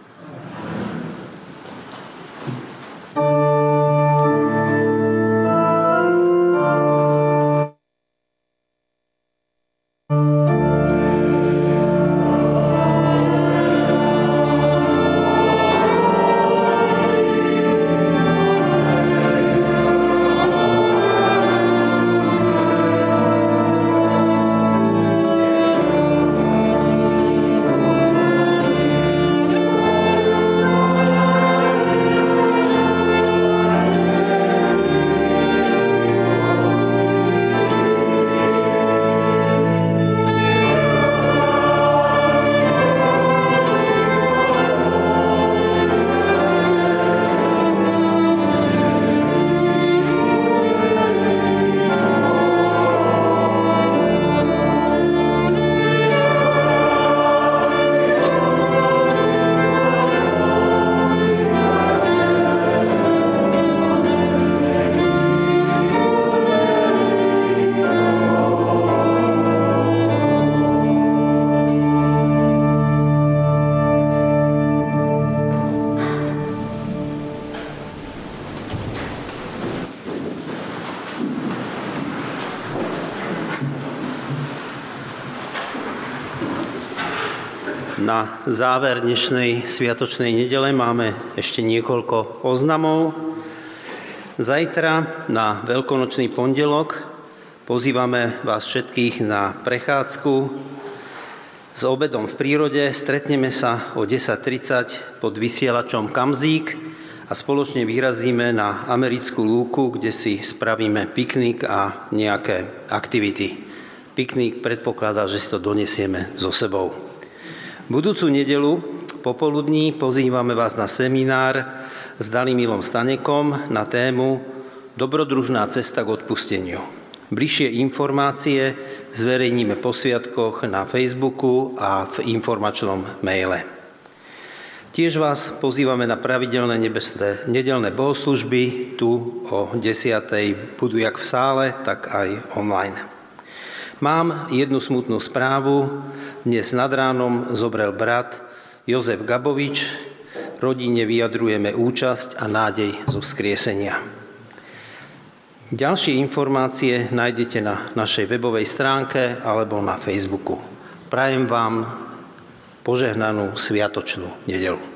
Záver dnešnej sviatočnej nedele máme ešte niekoľko oznamov. Zajtra na veľkonočný pondelok pozývame vás všetkých na prechádzku s obedom v prírode. Stretneme sa o 10.30 pod vysielačom Kamzík a spoločne vyrazíme na americkú lúku, kde si spravíme piknik a nejaké aktivity. Piknik predpokladá, že si to donesieme so sebou. Budúcu nedelu popoludní pozývame vás na seminár s Dalimilom Stanekom na tému Dobrodružná cesta k odpusteniu. Bližšie informácie zverejníme po sviatkoch na Facebooku a v informačnom maile. Tiež vás pozývame na pravidelné nebesné nedelné bohoslužby. Tu o 10. budú jak v sále, tak aj online. Mám jednu smutnú správu. Dnes nad ránom zobral brat Jozef Gabovič. Rodine vyjadrujeme účasť a nádej zo vzkriesenia. Ďalšie informácie nájdete na našej webovej stránke alebo na Facebooku. Prajem vám požehnanú sviatočnú nedelu.